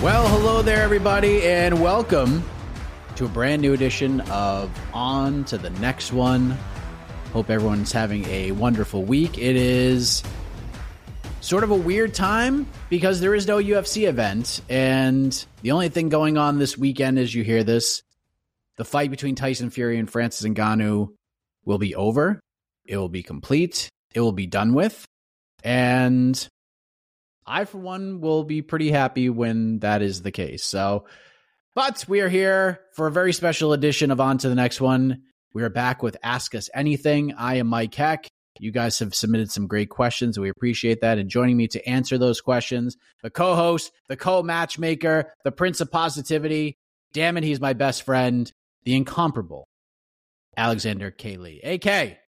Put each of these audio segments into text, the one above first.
Well, hello there, everybody, and welcome to a brand new edition of On to the Next One. Hope everyone's having a wonderful week. It is sort of a weird time because there is no UFC event, and the only thing going on this weekend as you hear this, the fight between Tyson Fury and Francis Ngannou will be over. It will be complete. It will be done with. And I, for one, will be pretty happy when that is the case. So, but we are here for a very special edition of On to the Next One. We are back with Ask Us Anything. I am Mike Heck. You guys have submitted some great questions. We appreciate that. And joining me to answer those questions, the co host, the co matchmaker, the prince of positivity. Damn it, he's my best friend, the incomparable Alexander K. Lee. AK,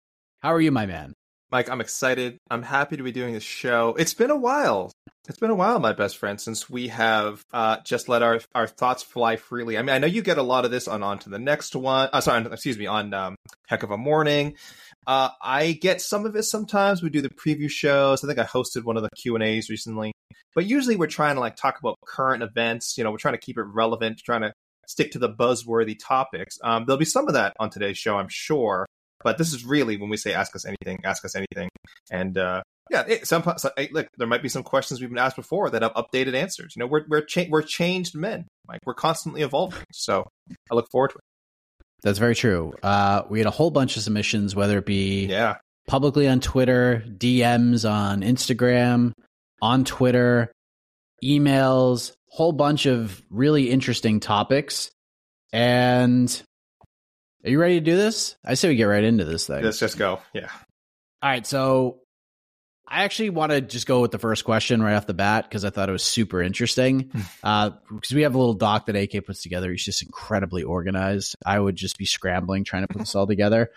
how are you, my man? Mike, I'm excited. I'm happy to be doing this show. It's been a while. It's been a while, my best friend, since we have uh, just let our, our thoughts fly freely. I mean, I know you get a lot of this on on to the next one. Uh, sorry, excuse me, on um, Heck of a Morning. Uh, I get some of it sometimes. We do the preview shows. I think I hosted one of the Q and A's recently. But usually, we're trying to like talk about current events. You know, we're trying to keep it relevant, trying to stick to the buzzworthy topics. Um, there'll be some of that on today's show, I'm sure. But this is really when we say ask us anything, ask us anything. And uh, yeah, it, some, so, hey, look, there might be some questions we've been asked before that have updated answers. You know, we're we're cha- we're changed men. Like we're constantly evolving. So I look forward to it. That's very true. Uh, we had a whole bunch of submissions, whether it be yeah publicly on Twitter, DMs on Instagram, on Twitter, emails, whole bunch of really interesting topics. And are you ready to do this? I say we get right into this thing. Let's just go. Yeah. All right. So I actually want to just go with the first question right off the bat because I thought it was super interesting. uh, because we have a little doc that AK puts together. He's just incredibly organized. I would just be scrambling trying to put this all together.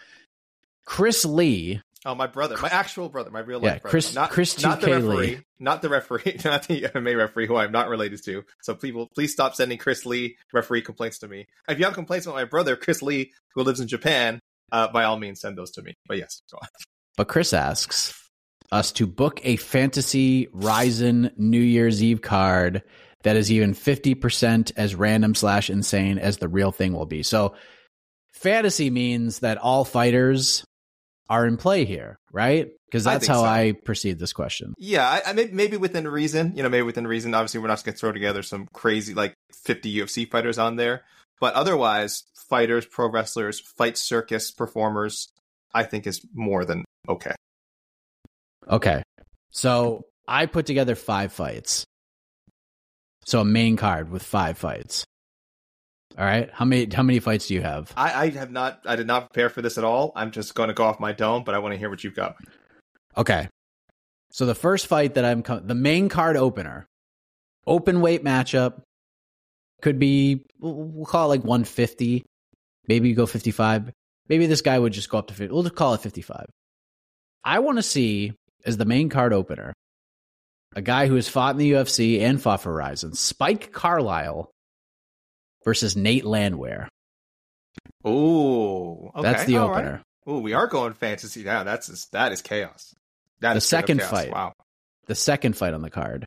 Chris Lee. Oh, my brother, my actual brother, my real life Yeah, brother. Chris- not, Chris not the referee, Lee. not the referee, not the MMA referee who I'm not related to. So people, please stop sending Chris Lee referee complaints to me. If you have complaints about my brother, Chris Lee, who lives in Japan, uh, by all means send those to me. But yes, go on. But Chris asks us to book a fantasy Rizin New Year's Eve card that is even 50% as random slash insane as the real thing will be. So fantasy means that all fighters are in play here, right? Because that's think how so. I perceive this question. Yeah, I, I may, maybe within reason. You know, maybe within reason. Obviously, we're not going to throw together some crazy like 50 UFC fighters on there, but otherwise, fighters, pro wrestlers, fight circus performers, I think is more than okay. Okay. So I put together five fights. So a main card with five fights. All right. How many how many fights do you have? I, I have not. I did not prepare for this at all. I'm just going to go off my dome, but I want to hear what you've got. Okay. So the first fight that I'm com- the main card opener, open weight matchup, could be we'll call it like 150. Maybe you go 55. Maybe this guy would just go up to 50. We'll just call it 55. I want to see as the main card opener a guy who has fought in the UFC and fought for Rizin, Spike Carlyle versus Nate Landwehr. Oh, okay. That's the all opener. Right. Ooh, we are going fantasy now. That's that is chaos. That The is second chaos. fight. Wow. The second fight on the card.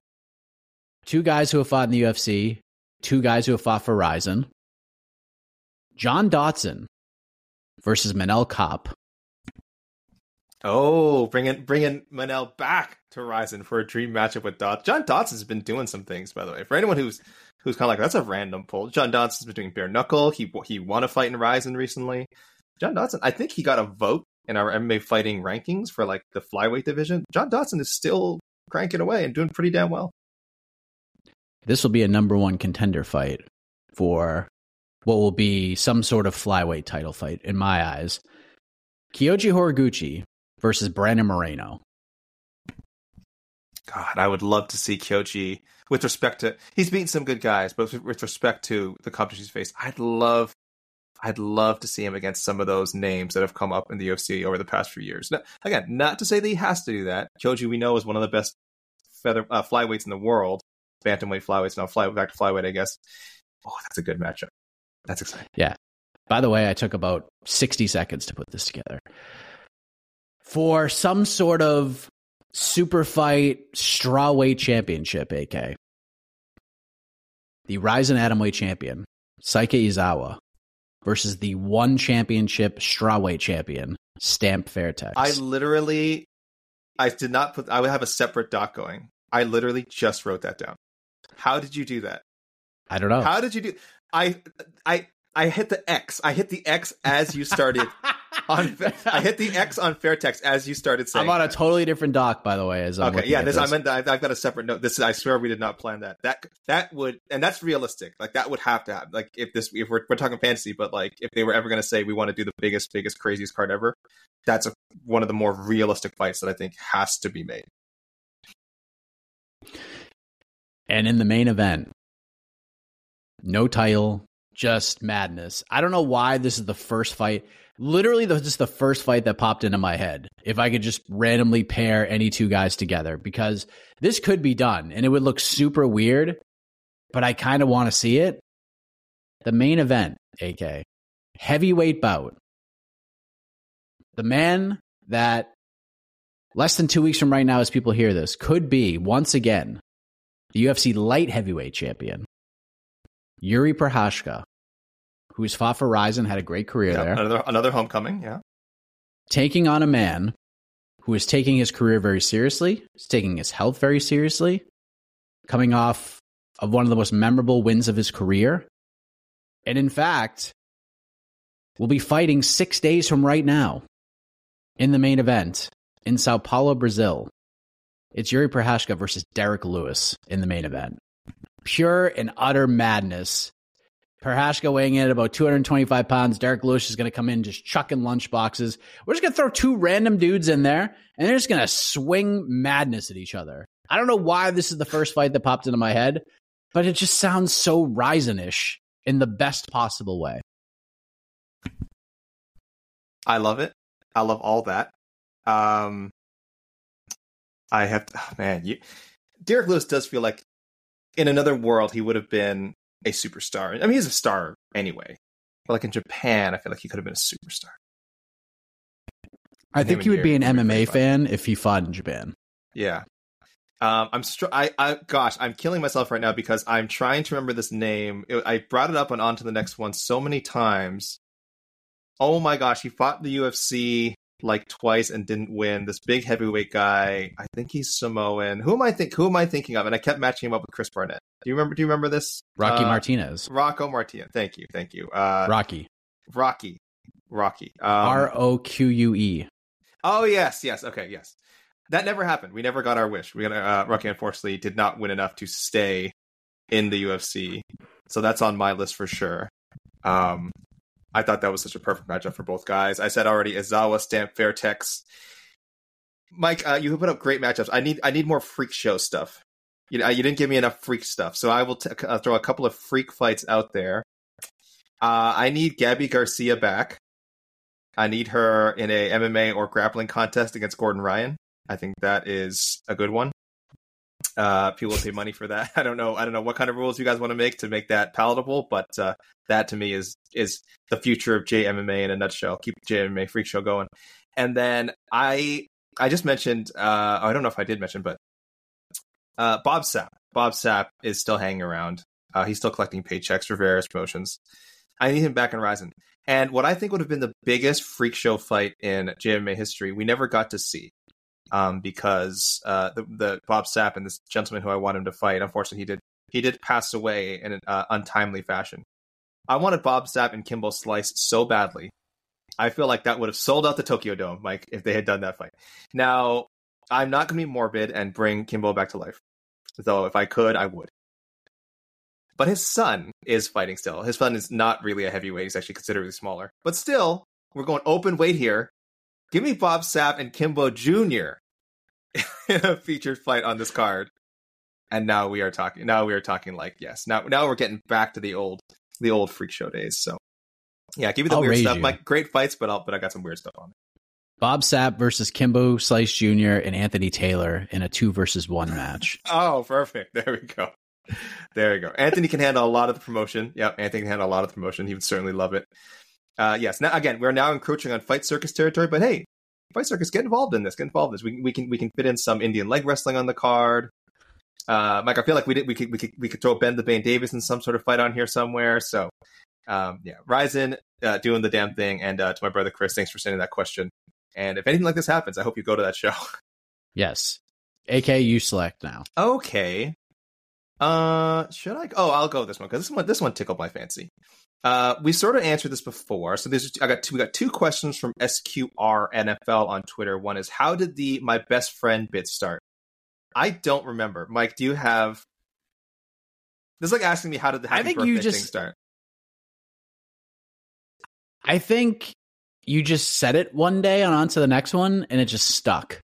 Two guys who have fought in the UFC, two guys who have fought for Rizin. John Dodson versus Manel Kape. Oh, bringing bringing Manel back to Rizin for a dream matchup with Dot. John Dodson's been doing some things, by the way. For anyone who's who's kind of like that's a random pull. John Dodson's been doing bare knuckle. He he won a fight in Rizin recently. John Dodson, I think he got a vote in our MMA fighting rankings for like the flyweight division. John Dodson is still cranking away and doing pretty damn well. This will be a number one contender fight for what will be some sort of flyweight title fight in my eyes. Kyoji Horiguchi versus Brandon Moreno. God, I would love to see Kyoji with respect to he's beaten some good guys, but with respect to the competition he's faced, I'd love I'd love to see him against some of those names that have come up in the UFC over the past few years. Now, again, not to say that he has to do that. Kyoji, we know, is one of the best feather uh, flyweights in the world. Bantamweight flyweights now fly back to flyweight, I guess. Oh, that's a good matchup. That's exciting. Yeah. By the way, I took about 60 seconds to put this together. For some sort of super fight strawweight championship, AK. The Rizin Atomweight champion, Seika Izawa, versus the one championship strawweight champion, Stamp Fairtex. I literally, I did not put. I would have a separate doc going. I literally just wrote that down. How did you do that? I don't know. How did you do? I I I hit the X. I hit the X as you started on. I hit the X on Fairtex as you started saying. I'm on a totally different doc, by the way. As I'm Okay, yeah, at this, I meant I've, I've got a separate note. This I swear we did not plan that. That that would and that's realistic. Like that would have to happen. Like if this if we're we're talking fantasy, but like if they were ever going to say we want to do the biggest biggest craziest card ever, that's a, one of the more realistic fights that I think has to be made. And in the main event, no title, just madness. I don't know why this is the first fight. Literally, this is the first fight that popped into my head. If I could just randomly pair any two guys together, because this could be done and it would look super weird, but I kind of want to see it. The main event, AK, heavyweight bout. The man that less than two weeks from right now, as people hear this, could be once again the UFC light heavyweight champion, Jiri Prochazka, who's fought for Rizin, had a great career Yeah, there, another another homecoming. Yeah, taking on a man who is taking his career very seriously, is taking his health very seriously, coming off of one of the most memorable wins of his career. And in fact, will be fighting six days from right now in the main event in Sao Paulo, Brazil. It's Jiri Prochazka versus Derrick Lewis in the main event. Pure and utter madness. Prochazka weighing in at about 225 pounds. Derrick Lewis is going to come in just chucking lunch boxes. We're just going to throw two random dudes in there, and they're just going to swing madness at each other. I don't know why this is the first fight that popped into my head, but it just sounds so Rizin-ish in the best possible way. I love it. I love all that. Um, I have to, oh, man, you, Derrick Lewis does feel like in another world he would have been a superstar. I mean, he's a star anyway. But like in Japan, I feel like he could have been a superstar. I think he would be an Derrick would be MMA fan if he fought in Japan. Yeah. Um, I'm str- I, I, gosh, I'm killing myself right now because I'm trying to remember this name. It- I brought it up and on to the next one so many times. Oh my gosh, he fought in the UFC like twice and didn't win. This big heavyweight guy. I think he's Samoan. Who am I think? Who am I thinking of? And I kept matching him up with Chris Barnett. Do you remember? Do you remember this? Rocky Uh, Martinez. Rocco Martinez. Thank you, thank you. Uh, Rocky. Rocky, Rocky. Um, R O Q U E. Oh yes, yes. Okay, yes. that never happened. We never got our wish. We got uh, Rocky unfortunately did not win enough to stay in the UFC, so that's on my list for sure. Um, I thought that was such a perfect matchup for both guys. I said already, Aizawa, Stamp, Fairtex. Mike, uh, you put up great matchups. I need I need more freak show stuff. You know, you didn't give me enough freak stuff, so I will t- uh, throw a couple of freak fights out there. Uh, I need Gabby Garcia back. I need her in a MMA or grappling contest against Gordon Ryan. I think that is a good one. Uh, people pay money for that. I don't know. I don't know what kind of rules you guys want to make to make that palatable, but uh, that to me is is the future of JMMA in a nutshell. Keep JMMA freak show going. And then I I just mentioned uh, I don't know if I did mention, but uh, Bob Sapp. Bob Sapp is still hanging around. Uh, he's still collecting paychecks for various promotions. I need him back in Rizin. And what I think would have been the biggest freak show fight in JMA history, we never got to see um, because uh, the, the, Bob Sapp and this gentleman who I want him to fight, unfortunately, he did he did pass away in an uh, untimely fashion. I wanted Bob Sapp and Kimbo Slice so badly. I feel like that would have sold out the Tokyo Dome, Mike, if they had done that fight. Now, I'm not going to be morbid and bring Kimbo back to life, though if I could, I would. But his son is fighting still. His son is not really a heavyweight; he's actually considerably smaller. But still, we're going open weight here. Give me Bob Sapp and Kimbo Jr. in a featured fight on this card. And now we are talking. Now we are talking like yes. Now now we're getting back to the old the old freak show days. So yeah, give me the I'll weird stuff. you. Like great fights, but I'll, but I got some weird stuff on it. Bob Sapp versus Kimbo Slice Jr. and Anthony Taylor in a two versus one match. Oh, perfect. There we go. There we go. Anthony can handle a lot of the promotion. Yep, Anthony can handle a lot of the promotion. He would certainly love it. Uh, yes. Now again, we're now encroaching on Fight Circus territory, but hey, Fight Circus, get involved in this. Get involved in this. We, we can we can fit in some Indian leg wrestling on the card. Uh, Mike, I feel like we did we could we could we could throw Ben the Bane Davis in some sort of fight on here somewhere. So, um, yeah, Rizin uh, doing the damn thing, and uh, to my brother Chris, thanks for sending that question. And if anything like this happens, I hope you go to that show. Yes. AK, you select now. okay. Uh, should I? Oh, I'll go with this one because this one this one tickled my fancy. Uh, we sort of answered this before. So there's I got two. We got two questions from SQR NFL on Twitter. One is how did the my best friend bit start? I don't remember. Mike, do you have? This is like asking me how did the happy I think birthday you just- thing start? I think you just said it one day and on to the next one, and it just stuck.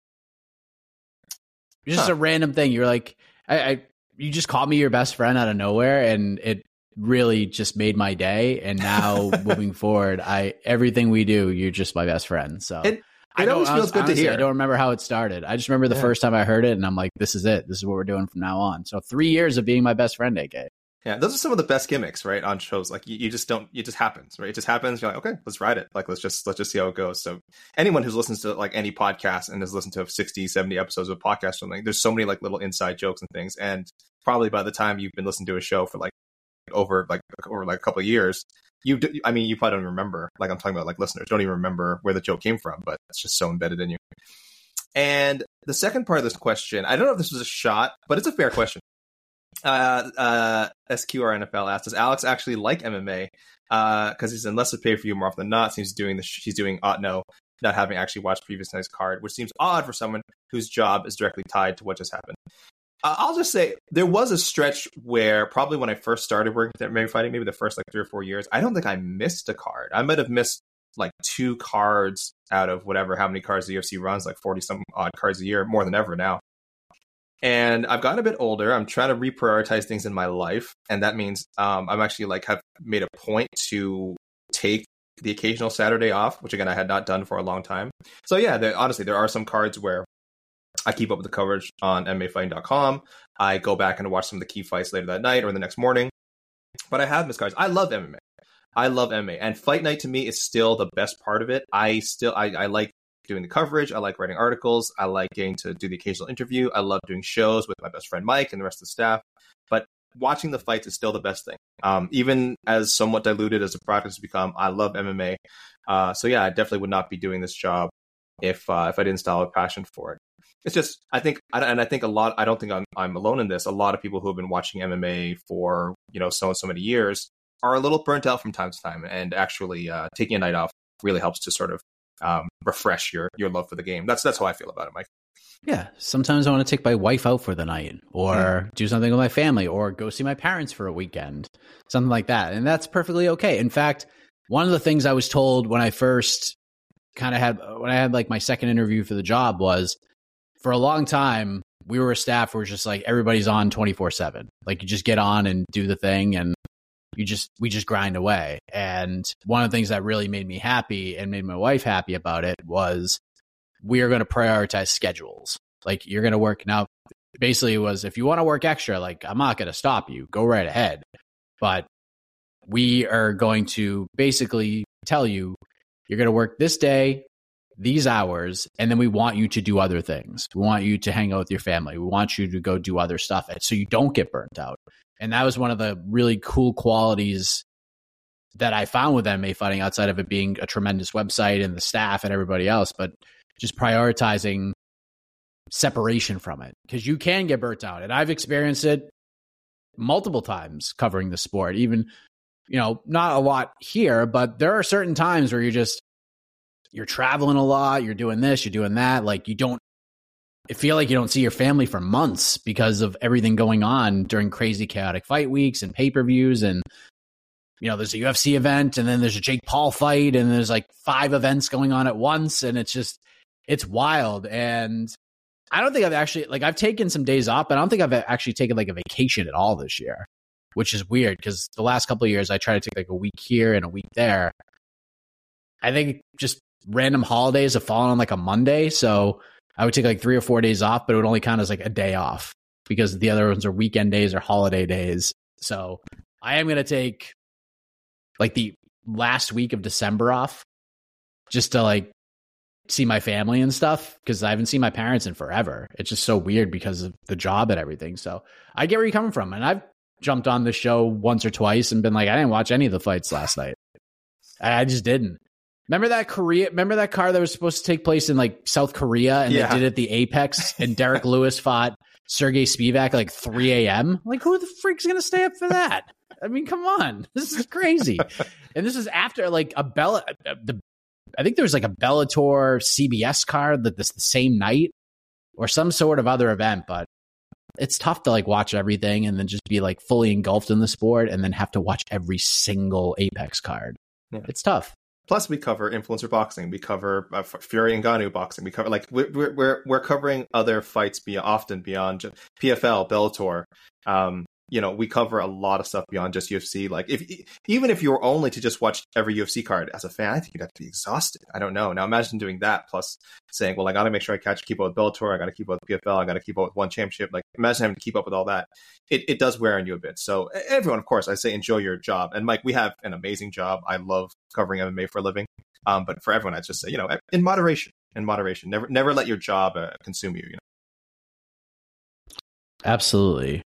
It's just Huh. a random thing. You're like, I, I, you just called me your best friend out of nowhere, and it really just made my day. And now moving forward, I everything we do, you're just my best friend. So It- I it don't- always feels honest- good to hear. I don't remember how it started. I just remember the Yeah. first time I heard it, and I'm like, this is it. This is what we're doing from now on. So three years of being my best friend, AK. Yeah, those are some of the best gimmicks, right? On shows like you, you just don't, it just happens, right? It just happens. You're like, okay, let's ride it. Like let's just let's just see how it goes. So anyone who's listens to like any podcast and has listened to 60, 70 episodes of a podcast or something, there's so many like little inside jokes and things. And probably by the time you've been listening to a show for like over like over like a couple of years, you, I mean, you probably don't remember. Like I'm talking about like listeners don't even remember where the joke came from, but it's just so embedded in you. And the second part of this question, I don't know if this was a shot, but it's a fair question uh, uh, SQR NFL asked, does Alex actually like MMA? Because he's unless it's pay for you more often than not, seems doing the he's doing uh, no, not having actually watched previous night's card, which seems odd for someone whose job is directly tied to what just happened. Uh, I'll just say there was a stretch where probably when I first started working at MMA fighting, maybe the first like three or four years, I don't think I missed a card. I might have missed like two cards out of whatever how many cards the UFC runs, like forty some odd cards a year, more than ever now. And I've gotten a bit older. I'm trying to reprioritize things in my life, and that means um, I'm actually like have made a point to take the occasional Saturday off, which again I had not done for a long time. So yeah, there, honestly, there are some cards where I keep up with the coverage on MMAfighting.com. I go back and watch some of the key fights later that night or the next morning. But I have missed cards. I love MMA. I love MMA, and Fight Night to me is still the best part of it. I still I, I like doing the coverage. I like writing articles. I like getting to do the occasional interview. I love doing shows with my best friend Mike and the rest of the staff. But watching the fights is still the best thing. Um, even as somewhat diluted as the product has become, I love MMA. Uh, so yeah, I definitely would not be doing this job if uh, if I didn't have a passion for it. It's just I think and I think a lot. I don't think I'm I'm alone in this. A lot of people who have been watching MMA for you know so and so many years are a little burnt out from time to time, and actually uh, taking a night off really helps to sort of um, refresh your your love for the game. That's that's how I feel about it, Mike. Yeah, sometimes I want to take my wife out for the night or Hmm. do something with my family or go see my parents for a weekend, something like that. And that's perfectly okay. In fact, one of the things I was told when I first kind of had when I had like my second interview for the job was for a long time we were a staff where it's just like everybody's on 24/7. Like you just get on and do the thing and you just we just grind away. And one of the things that really made me happy and made my wife happy about it was we are going to prioritize schedules. Like you're going to work now. Basically, it was if you want to work extra, like I'm not going to stop you. Go right ahead. But we are going to basically tell you you're going to work this day, these hours, and then we want you to do other things. We want you to hang out with your family. We want you to go do other stuff so you don't get burnt out. And that was one of the really cool qualities that I found with MMA fighting outside of it being a tremendous website and the staff and everybody else, but just prioritizing separation from it because you can get burnt out. And I've experienced it multiple times covering the sport, even, you know, not a lot here, but there are certain times where you're just, you're traveling a lot, you're doing this, you're doing that. Like you don't, I feel like you don't see your family for months because of everything going on during crazy chaotic fight weeks and pay per views and you know, there's a UFC event and then there's a Jake Paul fight and there's like five events going on at once and it's just it's wild and I don't think I've actually like I've taken some days off, but I don't think I've actually taken like a vacation at all this year, which is weird because the last couple years I try to take like a week here and a week there. I think just random holidays have fallen on like a Monday, so I would take like three or four days off, but it would only count as like a day off because the other ones are weekend days or holiday days. So I am gonna take like the last week of December off just to like see my family and stuff because I haven't seen my parents in forever. It's just so weird because of the job and everything. So I get where you're coming from. And I've jumped on the show once or twice and been like, I didn't watch any of the fights last night. I just didn't. Remember that Korea? Remember that car that was supposed to take place in like South Korea and Yeah. they did it at the Apex and Derrick Lewis fought Serghei Spivac at like 3 a.m. Like, who the freak's gonna stay up for that? I mean, come on, this is crazy. and this is after like a Bella, uh, the I think there was like a Bellator CBS card that this the same night or some sort of other event, but it's tough to like watch everything and then just be like fully engulfed in the sport and then have to watch every single Apex card. Yeah. It's tough. Plus, we cover influencer boxing. We cover uh, Fury and Ngannou boxing. We cover like we're we're we're, covering other fights be often beyond PFL, Bellator. Um, you know, we cover a lot of stuff beyond just UFC. Like if even if you were only to just watch every UFC card as a fan, I think you'd have to be exhausted. I don't know. Now imagine doing that plus saying, well, I got to make sure I catch keep up with Bellator. I got to keep up with PFL. I got to keep up with one championship. Like imagine having to keep up with all that. It it does wear on you a bit. So everyone, of course, I say enjoy your job. And Mike, we have an amazing job. I love covering MMA for a living. Um, but for everyone, I just say, you know, in moderation, in moderation. Never, never let your job uh, consume you. You know. Absolutely.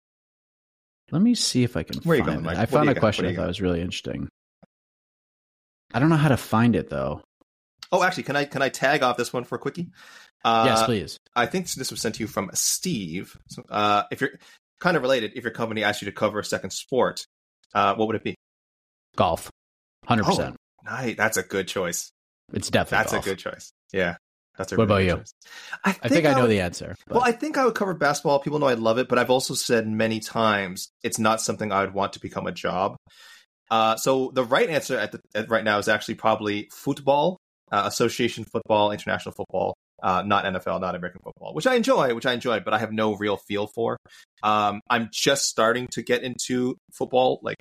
Let me see if I can Where you find going, it. I What do found you a got? question What do I you thought was really interesting. I don't know how to find it though. Oh, actually, can I can I tag off this one for a quickie? Uh, yes, please. I think this was sent to you from Steve. So, uh, if you're kind of related, if your company asked you to cover a second sport, uh, what would it be? Golf. 100%. Nice. That's a good choice. It's definitely That's golf. a good choice. Yeah. That's What about you? I think I think I know would- the answer. but- Well, I think I would cover basketball. People know I love it, but I've also said many times it's not something I would want to become a job. Uh, so the right answer at, the, at right now is actually probably football, uh, association football, international football, uh, not NFL, not American football, which I enjoy, which I enjoy, but I have no real feel for. Um, I'm just starting to get into football, like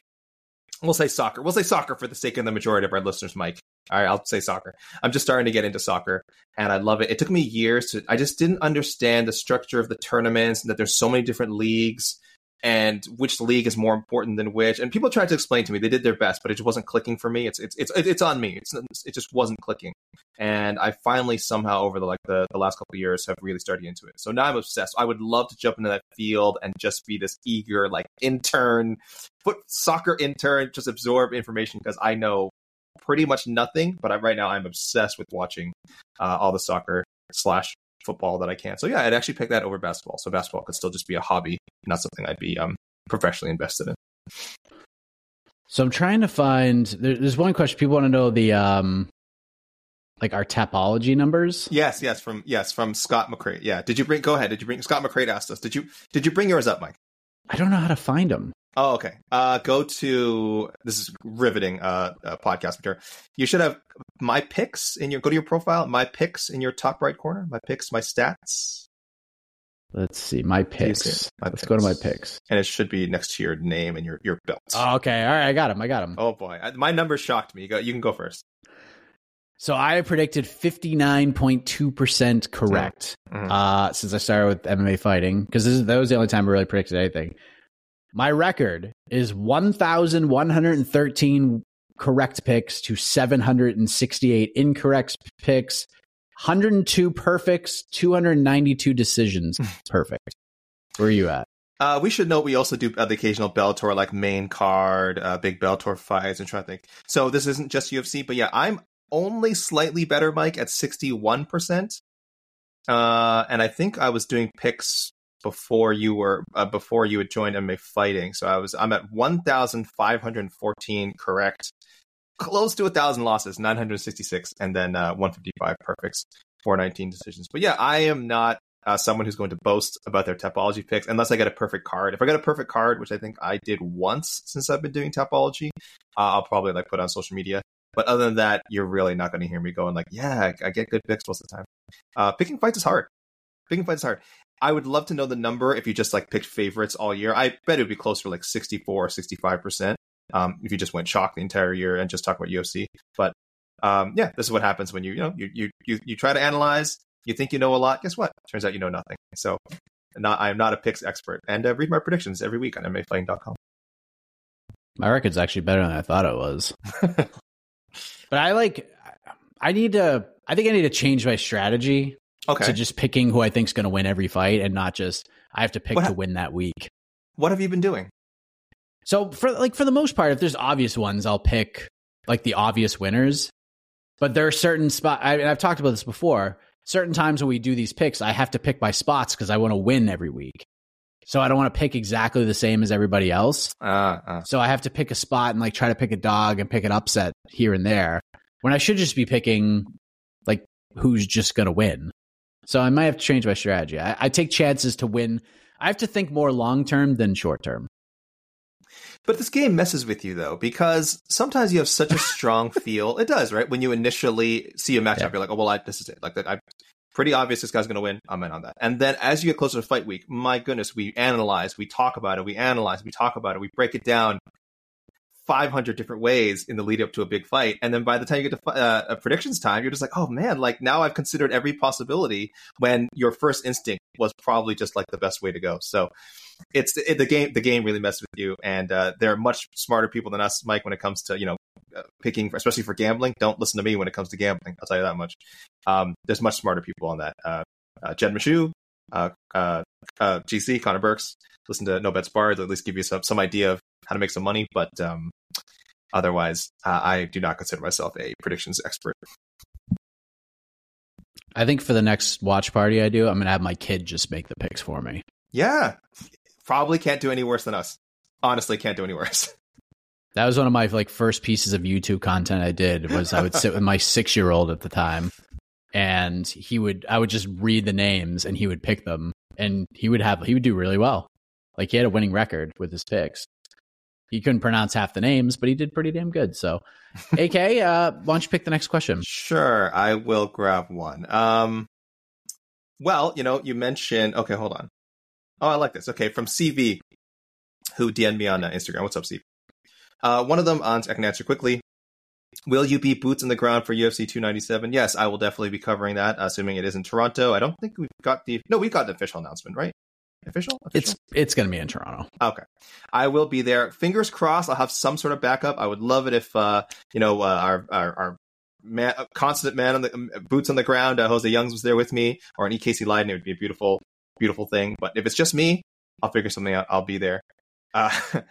we'll say soccer. We'll say soccer for the sake of the majority of our listeners, Mike. All right, I'll say soccer. I'm just starting to get into soccer and I love it. It took me years to, I just didn't understand the structure of the tournaments and that there's so many different leagues and which league is more important than which. And people tried to explain to me, they did their best, but it just wasn't clicking for me. It's, it's, it's, it's on me. It's, it just wasn't clicking. And I finally somehow over the, like the, the last couple years have really started into it. So now I'm obsessed. I would love to jump into that field and just be this eager, like intern, foot soccer intern, just absorb information because I know pretty much nothing. But I, right now I'm obsessed with watching uh, all the soccer slash football that I can. So yeah, I'd actually pick that over basketball. So basketball could still just be a hobby, not something I'd be um, professionally invested in. So I'm trying to find. There's one question people want to know the um, like our Tapology numbers. Yes, yes, from yes from Scott McCray. Yeah, did you bring? Go ahead. Did you bring? Scott McCray asked us. Did you did you bring yours up, Mike? I don't know how to find them. Oh, okay. Uh, go to this is riveting uh, uh, podcast material. You should have my picks in your go to your profile. My picks in your top right corner. My picks, my stats, Let's see my picks. My Let's go to my picks. picks. and it should be next to your name and your your belt. Oh, okay. All right. I got him. I got him. Oh boy, I, my number shocked me. You go. You can go first. So I predicted 59.2% correct Mhm. uh, since I started with MMA fighting because that was the only time I really predicted anything. My record is 1,113 correct picks to 768 incorrect picks, 102 perfects, 292 decisions perfect. Where are you at? Uh, we should note we also do uh, the occasional Bellator like main card, uh, big Bellator fights, and trying to think. So this isn't just UFC, but yeah, I'm only slightly better, Mike, at 61 percent. Uh, and I think I was doing picks before you were uh, before you had joined MMA fighting. So I was I'm at 1,514 correct, close to a thousand losses, 966, and then uh, 155 perfects, 419 decisions. But yeah, I am not uh, someone who's going to boast about their Tapology picks unless I get a perfect card. If I get a perfect card, which I think I did once since I've been doing Tapology, uh, I'll probably like put on social media. But other than that, you're really not going to hear me going like, "Yeah, I get good picks most of the time." Uh, picking fights is hard. Picking fights is hard. I would love to know the number if you just like picked favorites all year. I bet it would be closer to like 64 or 65 percent um, if you just went chalk the entire year and just talk about UFC. But um, yeah, this is what happens when you you know you you you, you try to analyze. You think you know a lot. Guess what? Turns out you know nothing. So, not I'm not a picks expert. And uh, read my predictions every week on MMAfighting.com. My record's actually better than I thought it was. but I like, I need to, I think I need to change my strategy Okay. to just picking who I think's going to win every fight and not just, I have to pick What to win that week. what have you been doing? So for like for the most part, if there's obvious ones, I'll pick like the obvious winners. But there are certain spots I, and I've talked about this before. Certain times when we do these picks, I have to pick my spots because I want to win every week. So I don't want to pick exactly the same as everybody else. Uh, uh, So I have to pick a spot and like try to pick a dog and pick an upset here and there when I should just be picking like who's just going to win. So I might have to change my strategy. I, I take chances to win. I have to think more long term than short term. But this game messes with you though, because sometimes you have such a strong feel. It does, right? When you initially see a matchup, Yeah. you're like, "Oh well, I, this is it." Like that, I pretty obvious this guy's going to win. I'm in on that. And then as you get closer to fight week, my goodness, we analyze, we talk about it, we analyze, we talk about it, we break it down 500 different ways in the lead up to a big fight. And then by the time you get to uh, a predictions time, you're just like, oh man, like now I've considered every possibility when your first instinct was probably just like the best way to go. So it's it, the game, the game really messes with you. And uh, there are much smarter people than us, Mike, when it comes to, you know, uh, picking, especially for gambling. Don't listen to me when it comes to gambling. I'll tell you that much. Um, there's much smarter people on that. Uh, uh, Jed Meshew, uh, uh, uh, GC, Connor Burks, listen to No Bets Barred, at least give you some, some idea of how to make some money. But um, otherwise, uh, I do not consider myself a predictions expert. I think for the next watch party I do, I'm gonna have my kid just make the picks for me. Yeah, probably can't do any worse than us. Honestly, can't do any worse. That was one of my like first pieces of YouTube content I did was I would sit with my six year old at the time and he would I would just read the names and he would pick them and he would have he would do really well. Like he had a winning record with his picks. He couldn't pronounce half the names, but he did pretty damn good. So AK, uh, why don't you pick the next question? Sure, I will grab one. Um, well, you know, you mentioned. Okay, hold on. Oh, I like this. Okay, from CV, who DM'd me on uh, Instagram. What's up, CV? Uh, one of them on. I can answer quickly. Will you be boots on the ground for UFC 297? Yes, I will definitely be covering that, assuming it is in Toronto. I don't think we've got the. No, we got the official announcement, right? Official? official? It's it's gonna be in Toronto. Okay. I will be there. Fingers crossed. I'll have some sort of backup. I would love it if, uh, you know, uh, our, our, our man, uh, constant man on the um, boots on the ground, uh, Jose Youngs was there with me or an EKC Leiden. It would be a beautiful, beautiful thing. But if it's just me, I'll figure something out. I'll be there. Uh,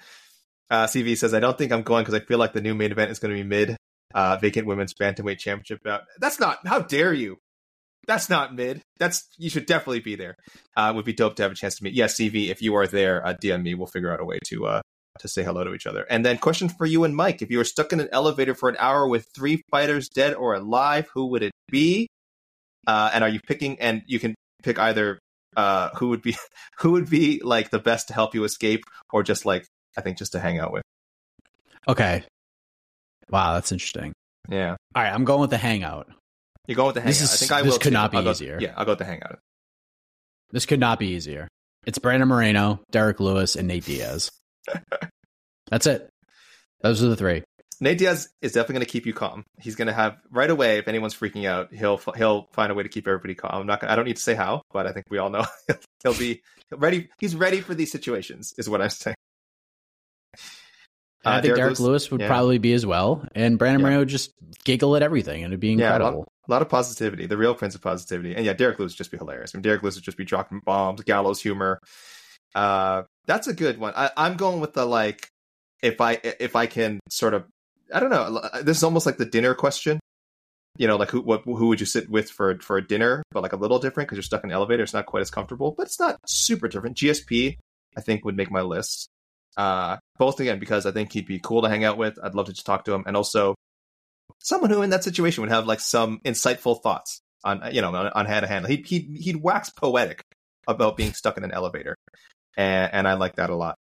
uh, CV says, I don't think I'm going because I feel like the new main event is going to be mid, uh, vacant women's bantamweight championship bout. That's not, how dare you? That's not mid. That's, you should definitely be there. Uh, would be dope to have a chance to meet. Yes, CV, if you are there, uh, DM me. We'll figure out a way to, uh, to say hello to each other. And then question for you and Mike: If you were stuck in an elevator for an hour with three fighters, dead or alive, who would it be? Uh, and are you picking? And you can pick either uh, who would be who would be like the best to help you escape, or just like I think just to hang out with. Okay. Wow, that's interesting. Yeah. All right, I'm going with the hangout. You're going with the hangout. This is- I think I this will. could too. not be I'll go- easier. yeah, I'll go with the hangout. This could not be easier. It's Brandon Moreno, Derrick Lewis, and Nate Diaz. That's it. Those are the three. Nate Diaz is definitely going to keep you calm. He's going to have right away. If anyone's freaking out, he'll he'll find a way to keep everybody calm. I'm not. Gonna, I don't need to say how, but I think we all know he'll be ready. He's ready for these situations. Is what I'm saying. And I Uh, think Derrick Derrick, Lewis- Lewis, would yeah. probably be as well. And Brandon Yeah. Moreno would just giggle at everything and it'd be Yeah, a lot- incredible. A lot of positivity. The real prince of positivity. And yeah, Derrick Lewis would just be hilarious. I mean, Derrick Lewis would just be dropping bombs, gallows humor. Uh, that's a good one. I, I'm going with the like, if I if I can sort of, I don't know. This is almost like the dinner question. You know, like who what who would you sit with for for a dinner? But like a little different because you're stuck in an elevator. It's not quite as comfortable, but it's not super different. GSP, I think, would make my list. Uh, both again because I think he'd be cool to hang out with. I'd love to just talk to him, and also someone who in that situation would have like some insightful thoughts on you know on, on how to handle. He'd he'd he'd wax poetic about being stuck in an elevator, and and I like that a lot.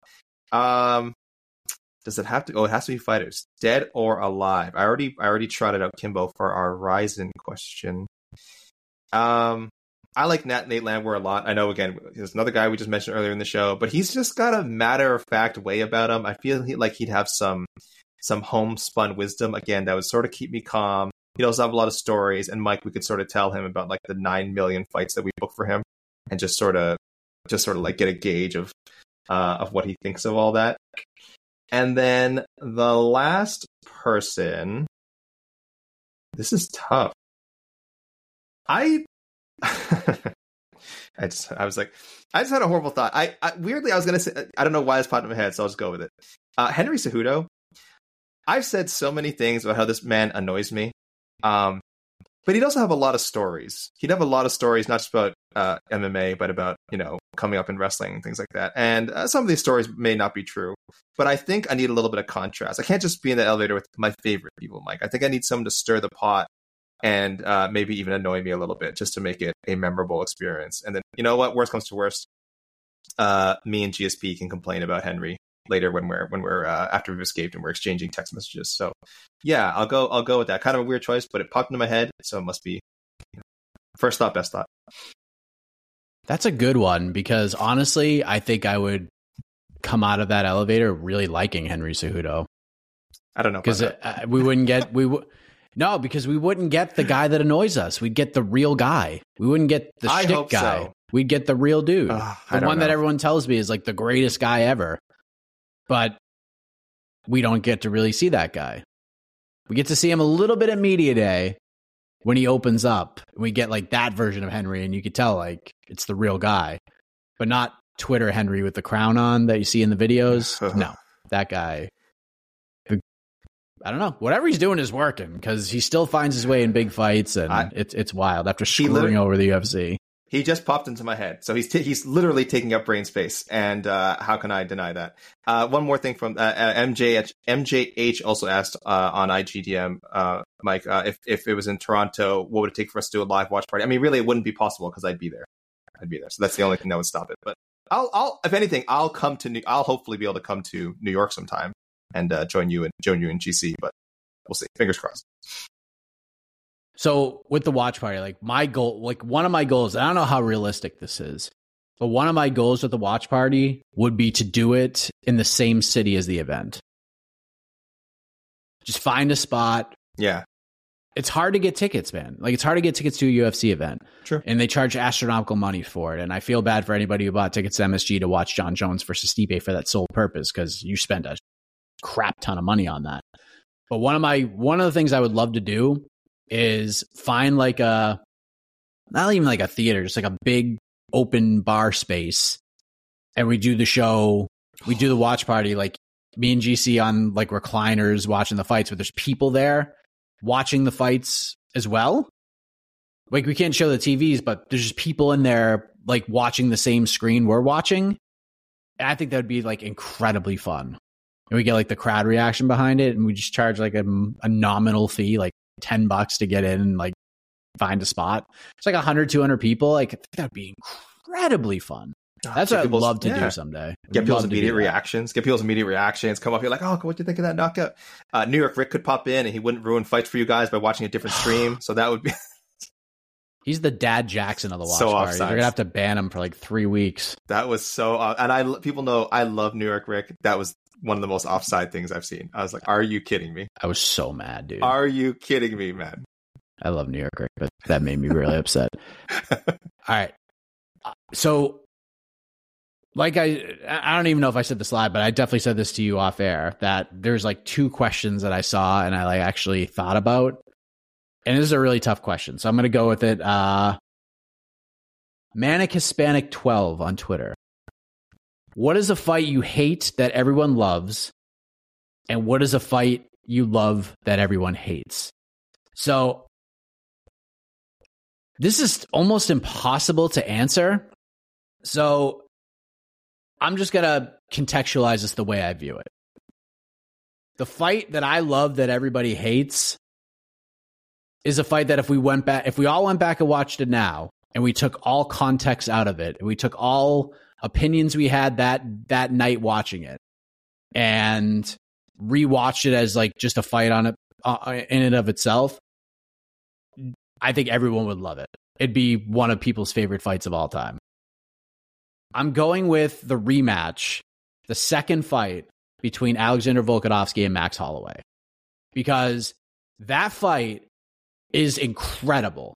Um, does it have to? Oh, it has to be fighters, dead or alive. I already I already trotted out Kimbo for our Rizin question. Um, I like Nat Nate Landwehr a lot. I know again, there's another guy we just mentioned earlier in the show, but he's just got a matter of fact way about him. I feel he, like he'd have some some homespun wisdom again that would sort of keep me calm. He does have a lot of stories, and Mike, we could sort of tell him about like the nine million fights that we booked for him, and just sort of just sort of like get a gauge of uh, of what he thinks of all that. And then the last person, this is tough. I I just I was like I just had a horrible thought. I, I weirdly I was gonna say I don't know why this popped in my head, so I'll just go with it. Uh, Henry Cejudo. I've said so many things about how this man annoys me, um, but he'd also have a lot of stories. He'd have a lot of stories, not just about uh, MMA, but about you know coming up in wrestling and things like that. And uh, some of these stories may not be true, but I think I need a little bit of contrast. I can't just be in the elevator with my favorite people, Mike. I think I need someone to stir the pot and uh, maybe even annoy me a little bit just to make it a memorable experience. And then you know what? Worst comes to worst, uh, me and GSP can complain about Henry later when we're when we're uh, after we've escaped and we're exchanging text messages. So yeah, I'll go I'll go with that. Kind of a weird choice, but it popped into my head, so it must be you know, first thought, best thought. That's a good one because honestly, I think I would come out of that elevator really liking Henry Cejudo I don't know because uh, we wouldn't get we would no because we wouldn't get the guy that annoys us. We'd get the real guy. We wouldn't get the I shtick guy. so. We'd get the real dude, Ugh, I the one that everyone tells me is like the greatest guy ever. But we don't get to really see that guy. We get to see him a little bit at media day when he opens up. We get like that version of Henry, and you could tell like it's the real guy, but not Twitter Henry with the crown on that you see in the videos. no, that guy. I don't know. Whatever he's doing is working because he still finds his way in big fights, and I- it's it's wild after screwing over the UFC. He just popped into my head, so he's t- he's literally taking up brain space, and uh, how can I deny that? Uh, one more thing from uh, uh, MJH. MJH also asked uh, on IGDM, uh, Mike, uh, if if it was in Toronto, what would it take for us to do a live watch party? I mean, really, it wouldn't be possible because I'd be there. I'd be there, so that's the only thing that would stop it. But I'll, I'll, if anything, I'll come to New. I'll hopefully be able to come to New York sometime and uh, join you and join you in GC. But we'll see. Fingers crossed. So with the watch party, like my goal, like one of my goals, I don't know how realistic this is, but one of my goals with the watch party would be to do it in the same city as the event. Just find a spot. Yeah, It's hard to get tickets, man. Like it's hard to get tickets to a UFC event. Sure. And they charge astronomical money for it. And I feel bad for anybody who bought tickets to MSG to watch Jon Jones versus Stipe for that sole purpose because you spend a crap ton of money on that. But one of my one of the things I would love to do is find like a not even like a theater, just like a big open bar space, and we do the show. We do the watch party, like me and GC on like recliners watching the fights, but there's people there watching the fights as well. Like we can't show the TVs, but there's just people in there like watching the same screen we're watching. And I think that would be like incredibly fun. and we get like the crowd reaction behind it, and we just charge like a, a nominal fee, like ten bucks to get in and like find a spot. It's like 100, 200 people. Like that'd be incredibly fun. That's Get what I'd love to yeah. do someday. Get people's love to do immediate reactions. Get people's immediate reactions. Come up here like, oh, what do you think of that knockout? Uh, New York Rick could pop in and he wouldn't ruin fights for you guys by watching a different stream. So that would be He's the dad Jackson of the watch So party. They're gonna have to ban him for like three weeks. that was so. And I people know I love New York Rick. That was one of the most offside things I've seen. I was like, are you kidding me? I was so mad, dude. Are you kidding me, man? I love New York, Rick, but that made me really upset. All right. Uh, So, like I, I don't even know if I said this live, but I definitely said this to you off air that there's like two questions that I saw and I like actually thought about, and this is a really tough question. So I'm gonna go with it. Uh, Manic Hispanic 12 on Twitter. What is a fight you hate that everyone loves? And what is a fight you love that everyone hates? So this is almost impossible to answer. So I'm just going to contextualize this the way I view it. The fight that I love that everybody hates is a fight that if we went back, if we all went back and watched it now and we took all context out of it and we took all opinions we had that, that night watching it and rewatched it as like just a fight on it, uh, in and of itself, I think everyone would love it. It'd be one of people's favorite fights of all time. I'm going with the rematch, the second fight between Alexander Volkanovski and Max Holloway, because that fight is incredible.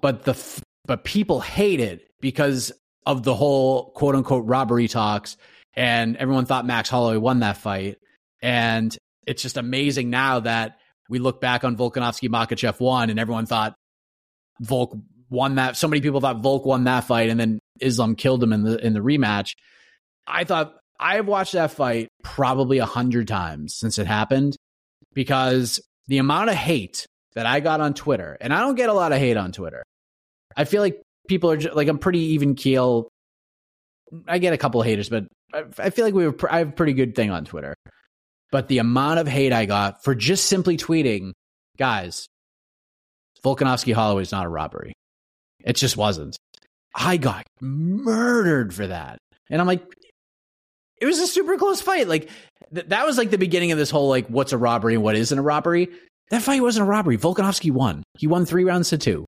But the f- but people hate it because of the whole quote unquote robbery talks, and everyone thought Max Holloway won that fight, and it's just amazing now that we look back on Volkanovski Makhachev one, and everyone thought Volk won that. So many people thought Volk won that fight, and then Islam killed him in the in the rematch. I thought I've watched that fight probably a hundred times since it happened because the amount of hate that I got on Twitter, and I don't get a lot of hate on Twitter. I feel like people are just, like I'm pretty even keel. I get a couple of haters, but I, I feel like we were. I have a pretty good thing on Twitter. But the amount of hate I got for just simply tweeting, guys, Volkanovski Holloway is not a robbery. It just wasn't. I got murdered for that. And I'm like, it was a super close fight. Like, th- that was like the beginning of this whole, like, what's a robbery and what isn't a robbery. That fight wasn't a robbery. Volkanovski won. He won three rounds to two.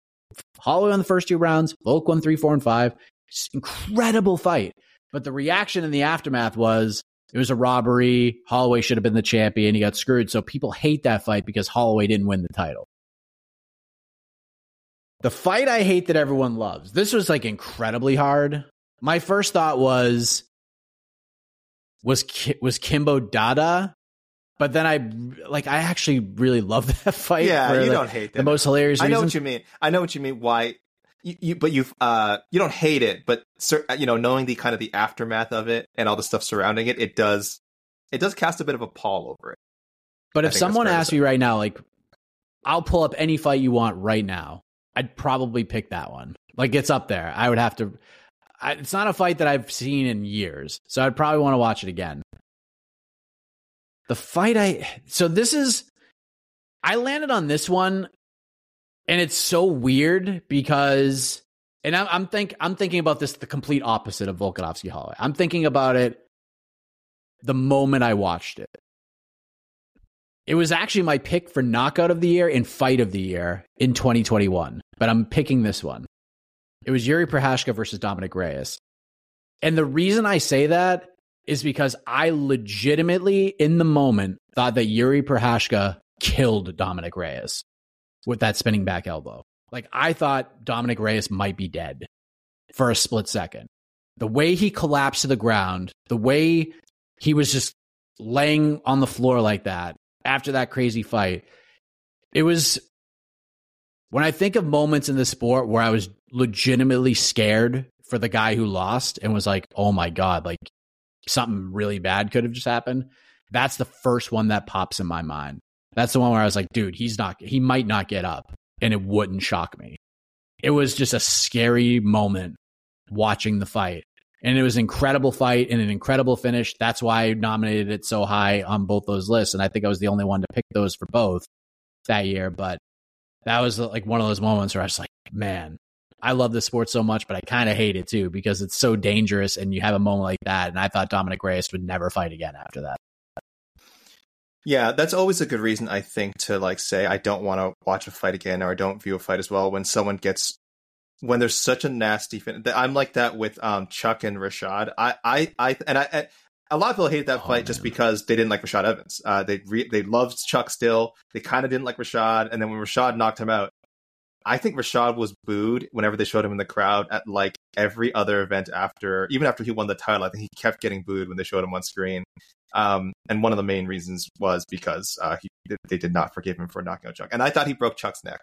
Holloway on the first two rounds. Volk won three, four, and five. It's incredible fight. But the reaction in the aftermath was it was a robbery. Holloway should have been the champion. He got screwed. So people hate that fight because Holloway didn't win the title. The fight I hate that everyone loves. This was like incredibly hard. My first thought was was Ki- was Kimbo Dada, but then I like I actually really love that fight. yeah, for you the, don't hate the that. most hilarious I know what you mean. I know what you mean. Why? You, you but you uh you don't hate it, but cer- you know knowing the kind of the aftermath of it and all the stuff surrounding it, it does it does cast a bit of a pall over it. But I if someone asked me right now, like, I'll pull up any fight you want right now, I'd probably pick that one. Like, it's up there. I would have to. I, it's not a fight that I've seen in years, so I'd probably want to watch it again. The fight I. So this is. I landed on this one, and it's so weird because. And I'm, I'm think I'm thinking about this the complete opposite of Volkanovski Holloway. I'm thinking about it the moment I watched it. It was actually my pick for knockout of the year and fight of the year in 2021, but I'm picking this one. It was Jiri Prochazka versus Dominick Reyes. And the reason I say that is because I legitimately, in the moment, thought that Jiri Prochazka killed Dominick Reyes with that spinning back elbow. Like, I thought Dominick Reyes might be dead for a split second. The way he collapsed to the ground, the way he was just laying on the floor like that after that crazy fight. It was when I think of moments in the sport where I was legitimately scared for the guy who lost and was like, oh my God, like something really bad could have just happened. That's the first one that pops in my mind. That's the one where I was like, dude, he's not, he might not get up and it wouldn't shock me. It was just a scary moment watching the fight. And it was an incredible fight and an incredible finish. That's why I nominated it so high on both those lists. And I think I was the only one to pick those for both that year. But that was like one of those moments where I was like, man, I love this sport so much, but I kind of hate it too because it's so dangerous and you have a moment like that. And I thought Dominick Reyes would never fight again after that. Yeah, that's always a good reason I think to like say I don't want to watch a fight again or I don't view a fight as well when someone gets when there's such a nasty fin- I'm like that with um Chuck and Rashad. I I I and I, I a lot of people hated that oh, fight man. just because they didn't like Rashad Evans. Uh, they re- they loved Chuck still. They kind of didn't like Rashad, and then when Rashad knocked him out, I think Rashad was booed whenever they showed him in the crowd at like every other event after, even after he won the title. I think he kept getting booed when they showed him on screen. Um, and one of the main reasons was because uh, he, they did not forgive him for knocking out Chuck. And I thought he broke Chuck's neck.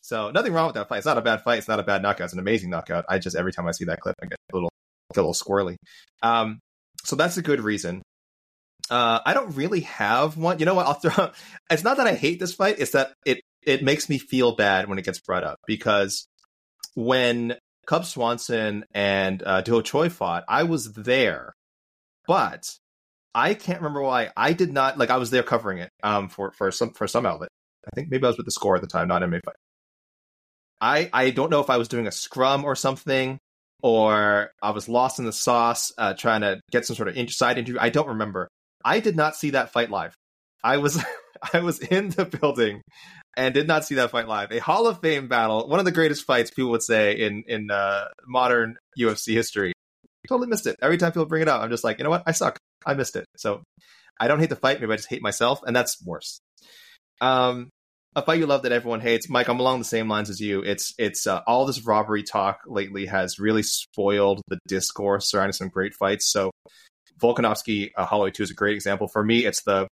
So nothing wrong with that fight. It's not a bad fight. It's not a bad knockout. It's an amazing knockout. I just every time I see that clip, I get a little, a little squirrely. Um, so that's a good reason. Uh, I don't really have one. You know what? I'll throw. It's not that I hate this fight. It's that it it makes me feel bad when it gets brought up because when Cub Swanson and uh, Ho Choi fought, I was there, but I can't remember why I did not like. I was there covering it um, for for some for some outlet. I think maybe I was with the score at the time, not MMA fight. I I don't know if I was doing a scrum or something, or I was lost in the sauce uh, trying to get some sort of inside interview. I don't remember. I did not see that fight live. I was I was in the building and did not see that fight live. A Hall of Fame battle, one of the greatest fights people would say in in uh, modern UFC history. Totally missed it. Every time people bring it up, I'm just like, you know what? I suck. I missed it. So I don't hate the fight. Maybe I just hate myself, and that's worse. Um, a fight you love that everyone hates, Mike. I'm along the same lines as you. It's it's uh, all this robbery talk lately has really spoiled the discourse surrounding some great fights. So Volkanovski uh, Holloway 2 is a great example. For me, it's the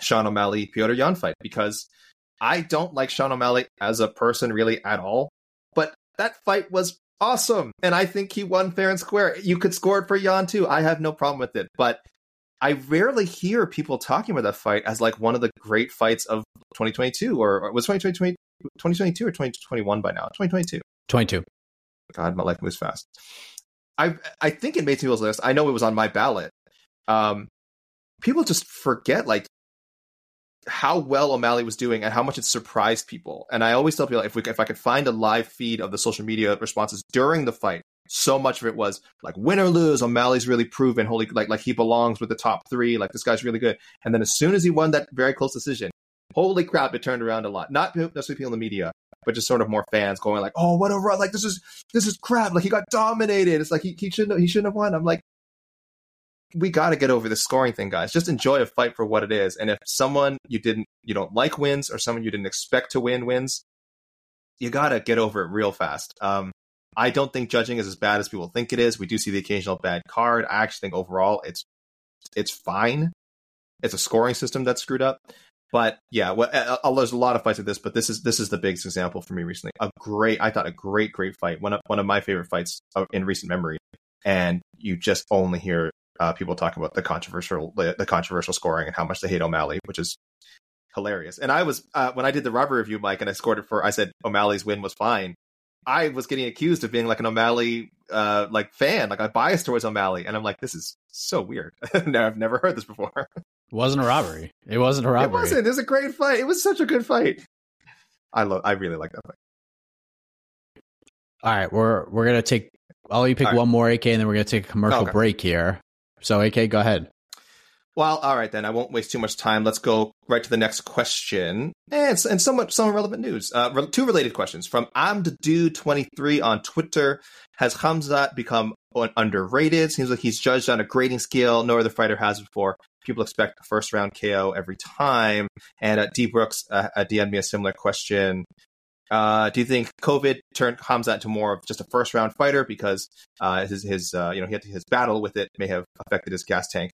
Sean O'Malley Petr Yan fight because I don't like Sean O'Malley as a person really at all. But that fight was awesome. And I think he won fair and square. You could score it for Yan too. I have no problem with it. But I rarely hear people talking about that fight as like one of the great fights of 2022 or, or was 2020, 2022 or 2021 by now? 2022. 22. God, my life moves fast. I I think it made people's list. I know it was on my ballot. Um, people just forget like how well O'Malley was doing and how much it surprised people. And I always tell people if we if I could find a live feed of the social media responses during the fight, so much of it was like win or lose, O'Malley's really proven holy like like he belongs with the top three, like this guy's really good. And then as soon as he won that very close decision, holy crap, it turned around a lot. Not necessarily people in the media, but just sort of more fans going like, "Oh, what a run! Like this is this is crap! Like he got dominated. It's like he, he shouldn't he shouldn't have won." I'm like, we got to get over the scoring thing, guys. Just enjoy a fight for what it is. And if someone you didn't, you don't like wins, or someone you didn't expect to win wins, you got to get over it real fast. Um, I don't think judging is as bad as people think it is. We do see the occasional bad card. I actually think overall it's it's fine. It's a scoring system that's screwed up. But yeah, well, there's a lot of fights like this, but this is this is the biggest example for me recently. A great, I thought a great, great fight. One of one of my favorite fights in recent memory. And you just only hear uh, people talking about the controversial the, the, controversial scoring and how much they hate O'Malley, which is hilarious. And I was uh, when I did the rubber review, Mike, and I scored it for I said O'Malley's win was fine. I was getting accused of being like an O'Malley uh, like fan, like I biased towards O'Malley, and I'm like, this is so weird. no, I've never heard this before. It wasn't a robbery. It wasn't a robbery. It wasn't. It was a great fight. It was such a good fight. I love. I really like that fight. All right, we're we're gonna take. I'll let you pick one more AK, and then we're gonna take a commercial okay. break here. So, AK, go ahead. Well, all right then. I won't waste too much time. Let's go right to the next question, and and somewhat some relevant news. Uh, two related questions from Amdadu23 on Twitter. Has Khamzat become underrated? Seems like he's judged on a grading scale no other fighter has before. People expect a first round KO every time. And uh, D Brooks uh, DM'd me a similar question. Uh, do you think COVID turned Khamzat into more of just a first round fighter because uh, his his uh, you know he had his battle with it may have affected his gas tank?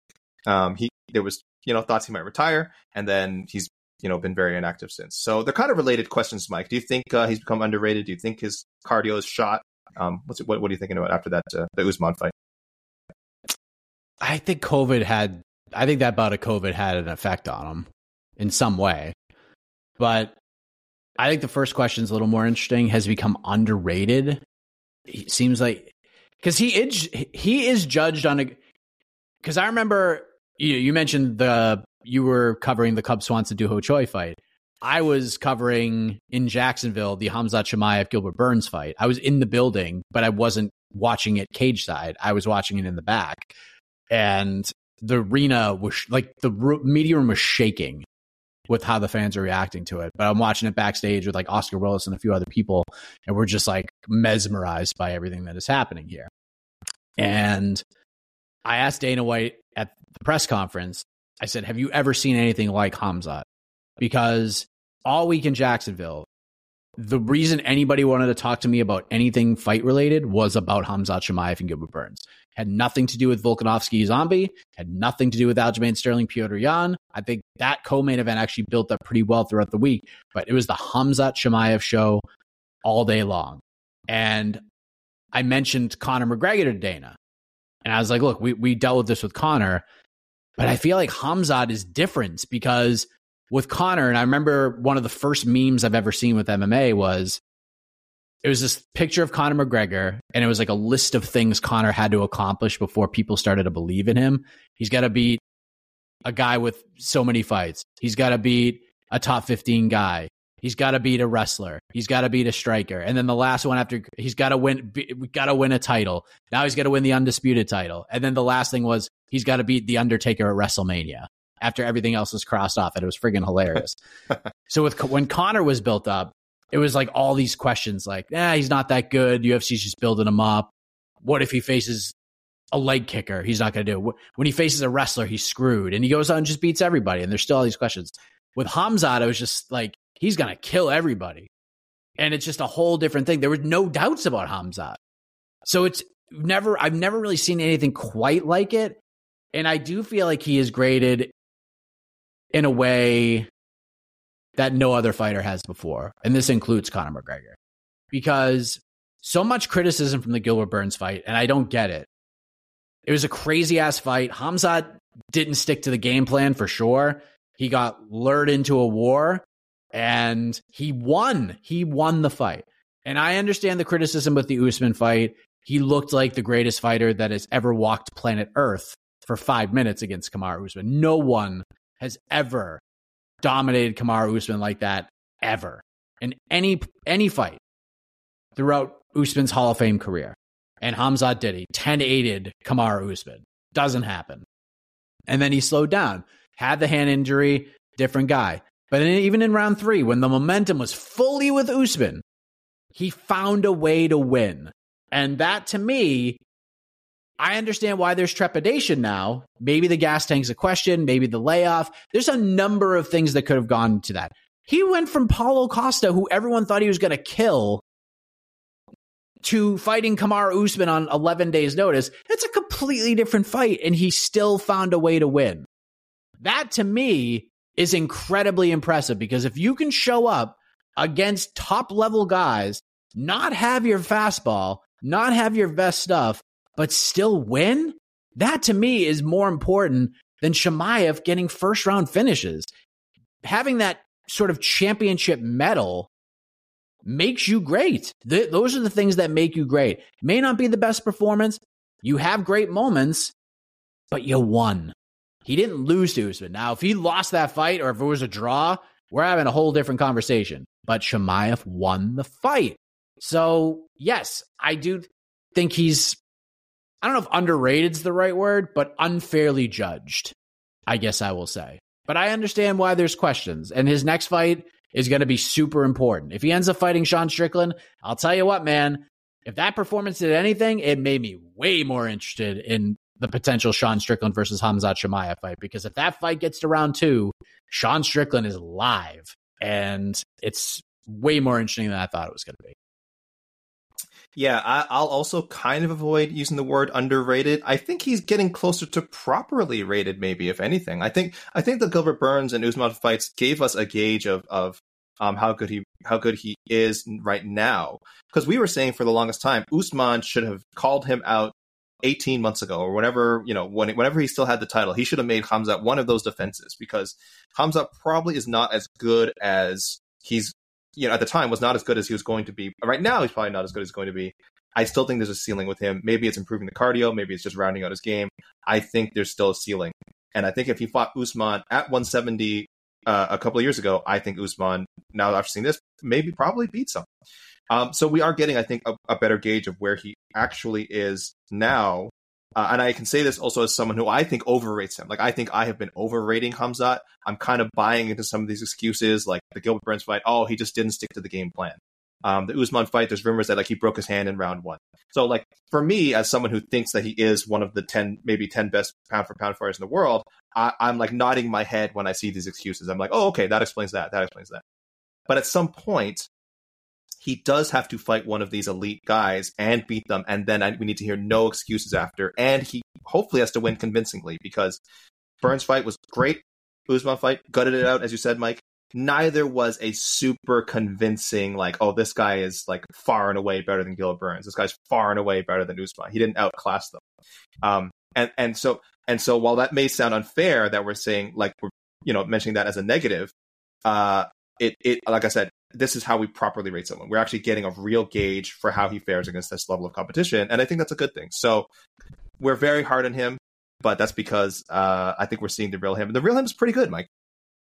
Um, he there was you know thoughts he might retire, and then he's you know been very inactive since. So they're kind of related questions, Mike. Do you think uh, he's become underrated? Do you think his cardio is shot? Um, what's what, what are you thinking about after that uh, the Usman fight? I think COVID had. I think that bout of COVID had an effect on him in some way, but I think the first question is a little more interesting. Has he become underrated? It seems like because he is he is judged on a. Because I remember you you mentioned the you were covering the Cub Swanson Doo Ho Choi fight. I was covering in Jacksonville the Khamzat Chimaev Gilbert Burns fight. I was in the building, but I wasn't watching it cage side. I was watching it in the back, and the arena was like the media room was shaking with how the fans are reacting to it. But I'm watching it backstage with like Oscar Willis and a few other people, and we're just like mesmerized by everything that is happening here. And I asked Dana White the press conference, I said, Have you ever seen anything like Khamzat? Because all week in Jacksonville, the reason anybody wanted to talk to me about anything fight related was about Khamzat Chimaev and Gilbert Burns. Had nothing to do with Volkanovski Zombie, had nothing to do with Aljamain Sterling Petr Yan. I think that co main event actually built up pretty well throughout the week, but it was the Khamzat Chimaev show all day long. And I mentioned Conor McGregor to Dana. And I was like, look, we, we dealt with this with Conor, but I feel like Khamzat is different because with Conor, and I remember one of the first memes I've ever seen with MMA was it was this picture of Conor McGregor, and it was like a list of things Conor had to accomplish before people started to believe in him. He's got to beat a guy with so many fights. He's got to beat a top 15 guy. He's got to beat a wrestler. He's got to beat a striker. And then the last one after he's got to win we got to win a title. Now he's got to win the undisputed title. And then the last thing was he's got to beat the Undertaker at WrestleMania after everything else was crossed off and it was friggin' hilarious. so with when Conor was built up, it was like all these questions like, "Nah, he's not that good. UFC's just building him up. What if he faces a leg kicker? He's not going to do it. When he faces a wrestler, he's screwed. And he goes out and just beats everybody. And there's still all these questions. With Khamzat, it was just like, he's going to kill everybody. And it's just a whole different thing. There were no doubts about Khamzat. So it's never, I've never really seen anything quite like it. And I do feel like he is graded in a way that no other fighter has before. And this includes Conor McGregor. Because so much criticism from the Gilbert Burns fight, and I don't get it. It was a crazy ass fight. Khamzat didn't stick to the game plan for sure. He got lured into a war and he won. He won the fight. And I understand the criticism with the Usman fight. He looked like the greatest fighter that has ever walked planet Earth for five minutes against Kamaru Usman. No one has ever dominated Kamaru Usman like that ever in any any fight throughout Usman's Hall of Fame career. And Khamzat did he 10 aided Kamaru Usman. Doesn't happen. And then he slowed down, had the hand injury, different guy. But in, even in round three, when the momentum was fully with Usman, he found a way to win. And that to me I understand why there's trepidation now. Maybe the gas tank's a question, maybe the layoff. There's a number of things that could have gone to that. He went from Paulo Costa, who everyone thought he was going to kill, to fighting Kamaru Usman on 11 days' notice. It's a completely different fight, and he still found a way to win. That to me is incredibly impressive because if you can show up against top level guys, not have your fastball, not have your best stuff, but still win, that to me is more important than Chimaev getting first round finishes. Having that sort of championship mettle makes you great. Th- those are the things that make you great. May not be the best performance. You have great moments, but you won. He didn't lose to Usman. Now, if he lost that fight or if it was a draw, we're having a whole different conversation. But Chimaev won the fight. So, yes, I do think he's I don't know if underrated is the right word, but unfairly judged, I guess I will say. But I understand why there's questions. And his next fight is going to be super important. If he ends up fighting Sean Strickland, I'll tell you what, man, if that performance did anything, it made me way more interested in the potential Sean Strickland versus Khamzat Chimaev fight. Because if that fight gets to round two, Sean Strickland is live. And it's way more interesting than I thought it was going to be. Yeah, I, will also kind of avoid using the word underrated. I think he's getting closer to properly rated, maybe if anything. I think I think the Gilbert Burns and Usman fights gave us a gauge of of um, how good he how good he is right now. Because we were saying for the longest time, Usman should have called him out 18 months ago or whenever you know when, whenever he still had the title. He should have made Khamzat one of those defenses because Khamzat probably is not as good as he's you know, at the time was not as good as he was going to be. Right now, he's probably not as good as he's going to be. I still think there's a ceiling with him. Maybe it's improving the cardio. Maybe it's just rounding out his game. I think there's still a ceiling. And I think if he fought Usman at 170 uh, a couple of years ago, I think Usman, now after seeing this, maybe probably beats him. Um, so we are getting, I think, a, a, better gauge of where he actually is now. Uh, and I can say this also as someone who I think overrates him. Like I think I have been overrating Khamzat. I'm kind of buying into some of these excuses, like the Gilbert Burns fight. Oh, he just didn't stick to the game plan. Um, the Usman fight, there's rumors that like he broke his hand in round one. So like for me, as someone who thinks that he is one of the ten, maybe ten best pound for pound fighters in the world, I, I'm like nodding my head when I see these excuses. I'm like, oh, okay, that explains that. That explains that. But at some point, he does have to fight one of these elite guys and beat them, and then I, we need to hear no excuses after. And he hopefully has to win convincingly because Burns fight was great. Usman fight gutted it out, as you said, Mike. Neither was a super convincing, like, oh, this guy is like far and away better than Gilbert Burns. This guy's far and away better than Usman. He didn't outclass them. Um, and and so and so while that may sound unfair that we're saying like we're you know mentioning that as a negative, uh, it it like I said, this is how we properly rate someone. We're actually getting a real gauge for how he fares against this level of competition, and I think that's a good thing. So we're very hard on him, but that's because uh, I think we're seeing the real him. The real him is pretty good, Mike.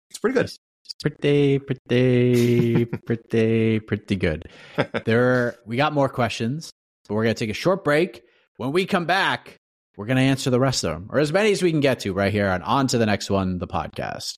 It's pretty good. It's pretty, pretty, pretty, pretty good. There, are, we got more questions, but we're gonna take a short break. When we come back, we're gonna answer the rest of them, or as many as we can get to, right here on on to the next one, the podcast.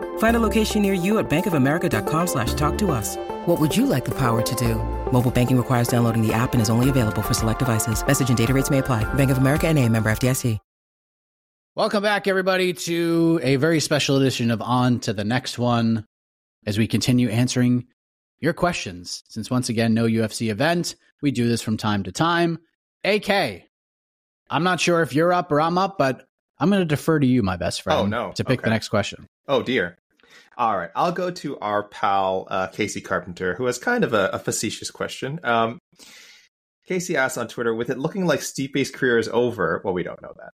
Find a location near you at bankofamerica.com slash talk to us. What would you like the power to do? Mobile banking requires downloading the app and is only available for select devices. Message and data rates may apply. Bank of America and a member FDIC. Welcome back, everybody, to a very special edition of On to the Next One as we continue answering your questions. Since once again, no UFC event, we do this from time to time. AK, I'm not sure if you're up or I'm up, but I'm going to defer to you, my best friend, oh, no. to pick okay. the next question. Oh, dear. All right, I'll go to our pal uh, Casey Carpenter, who has kind of a, a facetious question. Um, Casey asks on Twitter, with it looking like Stipe's career is over, well, we don't know that.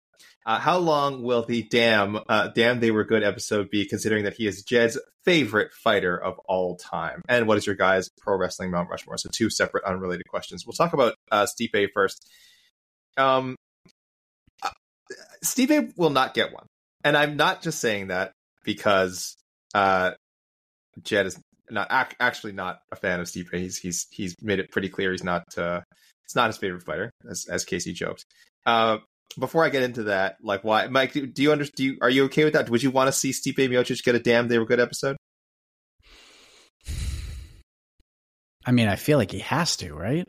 Uh, how long will the damn uh, damn they were good episode be, considering that he is Jed's favorite fighter of all time? And what is your guys' pro wrestling Mount Rushmore? So two separate, unrelated questions. We'll talk about uh, Stipe first. Um, uh, Stipe will not get one, and I'm not just saying that because uh, Jed is not ac- actually not a fan of Stipe. He's he's he's made it pretty clear he's not uh, it's not his favorite fighter, as as Casey joked. Uh, before I get into that, like why, Mike? Do, do you understand? Do you, are you okay with that? Would you want to see Stipe Miocic get a damn they were good episode? I mean, I feel like he has to, right?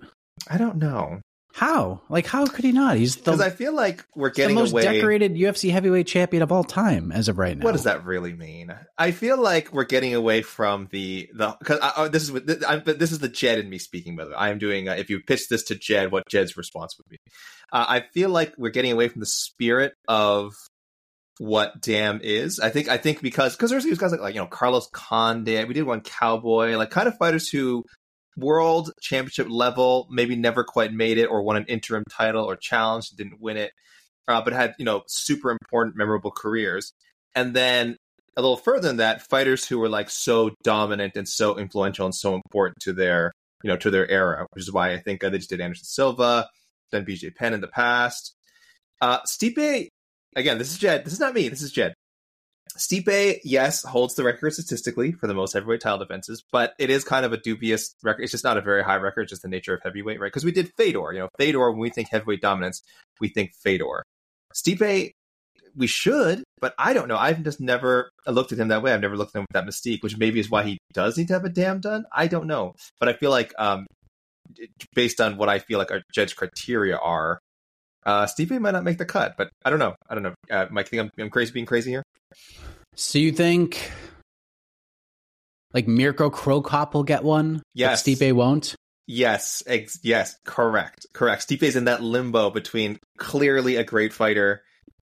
I don't know. How? Like, how could he not? He's because I feel like we're getting the most away... decorated UFC heavyweight champion of all time as of right now. What does that really mean? I feel like we're getting away from the the because this is this, I, this is the Jed in me speaking. By the way, I am doing. Uh, if you pitch this to Jed, what Jed's response would be? Uh, I feel like we're getting away from the spirit of what Damn is. I think I think because because there's these guys like, like you know Carlos Condit. We did one Cowboy, like kind of fighters who world championship level, maybe never quite made it or won an interim title or challenge, didn't win it, uh, but had you know super important, memorable careers. And then a little further than that, fighters who were like so dominant and so influential and so important to their you know to their era, which is why I think uh, they just did Anderson Silva, then BJ Penn in the past. Uh, Stipe, again, this is Jed. This is not me. This is Jed. Stipe, yes, holds the record statistically for the most heavyweight title defenses, but it is kind of a dubious record. It's just not a very high record, just the nature of heavyweight, right? Because we did Fedor. You know, Fedor, when we think heavyweight dominance, we think Fedor. Stipe, we should, but I don't know. I've just never looked at him that way. I've never looked at him with that mystique, which maybe is why he does need to have a damn done. I don't know. But I feel like, um, based on what I feel like our judge criteria are, uh, Stipe might not make the cut, but I don't know. I don't know. Uh, Mike, think I'm, I'm crazy being crazy here? So you think like Mirko Cro Cop will get one? Yes. But Stipe won't? Yes, ex- yes, correct, correct. Stipe's in that limbo between clearly a great fighter,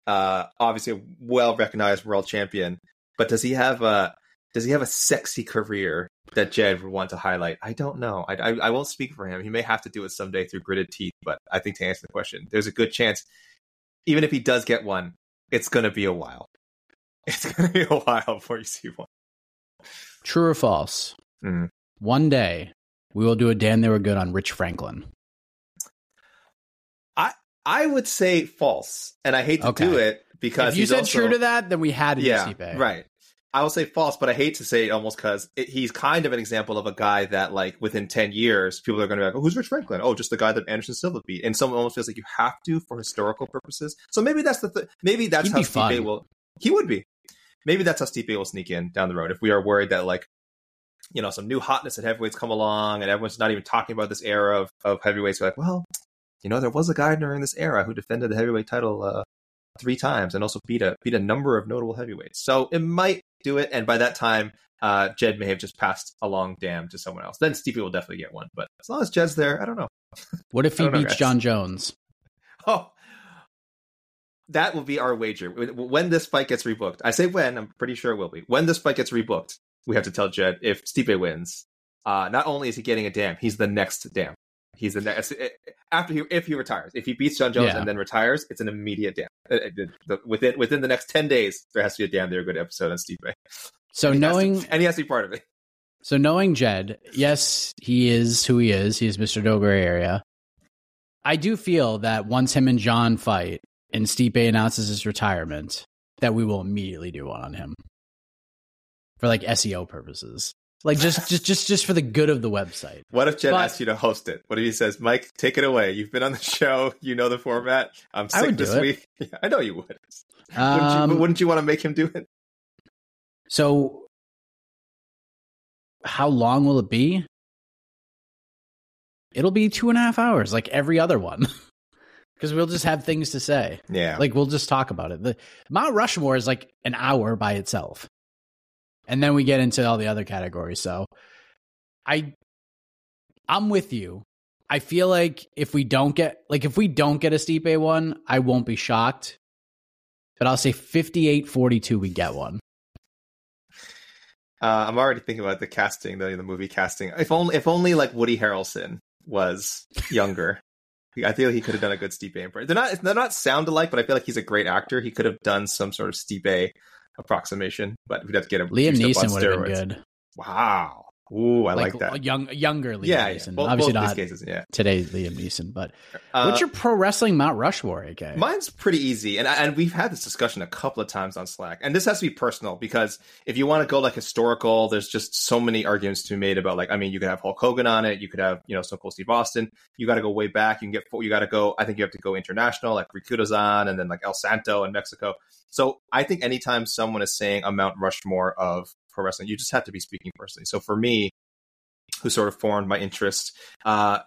uh, obviously a well recognized world champion, but does he have a does he have a sexy career that Jed would want to highlight? I don't know. I, I, I won't speak for him. He may have to do it someday through gritted teeth, but I think to answer the question, there's a good chance, even if he does get one, it's going to be a while. It's going to be a while before you see one. True or false? Mhm. One day we will do a Damn They Were Good on Rich Franklin. I I would say false, and I hate to do it because if you said also- true to that, then we had to yeah, right. I will say false, but I hate to say it almost because he's kind of an example of a guy that, like, within 10 years, people are going to be like, oh, who's Rich Franklin? Oh, just the guy that Anderson Silva beat. And someone almost feels like you have to for historical purposes. So maybe that's the, th- maybe that's He'd how Stipe fun. will, he would be. Maybe that's how Stipe will sneak in down the road. If we are worried that, like, you know, some new hotness at heavyweights come along and everyone's not even talking about this era of, of heavyweights, we're like, well, you know, there was a guy during this era who defended the heavyweight title, uh, three times and also beat a beat a number of notable heavyweights. So it might do it, and by that time, uh, Jed may have just passed along Damn to someone else. Then Stevie will definitely get one. But as long as Jed's there, I don't know. What if he know, beats. Jon Jones? Oh, that will be our wager when this fight gets rebooked. I say when. I'm pretty sure it will be when this fight gets rebooked. We have to tell Jed if Stipe wins. Uh, not only is he getting a Damn, he's the next Damn. He's the next after he if he retires. If he beats Jon Jones Yeah. and then retires, it's an immediate Damn. Uh, within within the next ten days, there has to be a Damn They're Good episode on Stipe. So And has to- knowing and he has to be part of it. so knowing Jed, yes, he is who he is. He is Mr. Dougray area. I do feel that once him and John fight and Stipe announces his retirement, that we will immediately do one on him for like SEO purposes, like just just just just for the good of the website. What if Jed But- asks you to host it? What if he says, "Mike, take it away. You've been on the show. You know the format. I'm I sick this week. Yeah, I know you would. wouldn't, you, Um, wouldn't you want to make him do it? So, how long will it be? It'll be two and a half hours, like every other one, because we'll just have things to say. Yeah. Like we'll just talk about it. The Mount Rushmore is like an hour by itself, and then we get into all the other categories. So, I, I'm with you. I feel like if we don't get like if we don't get a Stipe one, I won't be shocked. But I'll say 58-42 we get one. Uh, I'm already thinking about the casting, the the movie casting. If only, if only like Woody Harrelson was younger. I feel he could have done a good Stipe impression. They're not they're not sound alike, but I feel like he's a great actor. He could have done some sort of Stipe approximation, but we'd have to get him. Liam Neeson would have been good. Wow. Ooh, I like, that. Young, younger Liam yeah, yeah. Neeson. Both, Obviously both not cases. Yeah. today's Liam Neeson, but Uh, what's your pro wrestling Mount Rushmore, AK? Mine's pretty easy, and and we've had this discussion a couple of times on Slack. And this has to be personal because if you want to go like historical, there's just so many arguments to be made about like I mean, you could have Hulk Hogan on it, you could have you know Stone Cold Steve Austin. You got to go way back. You can get you got to go. I think you have to go international, like Rikidozan, and then like El Santo in Mexico. So I think anytime someone is saying a Mount Rushmore of pro wrestling, you just have to be speaking personally. So for me, who sort of formed my interest. Uh,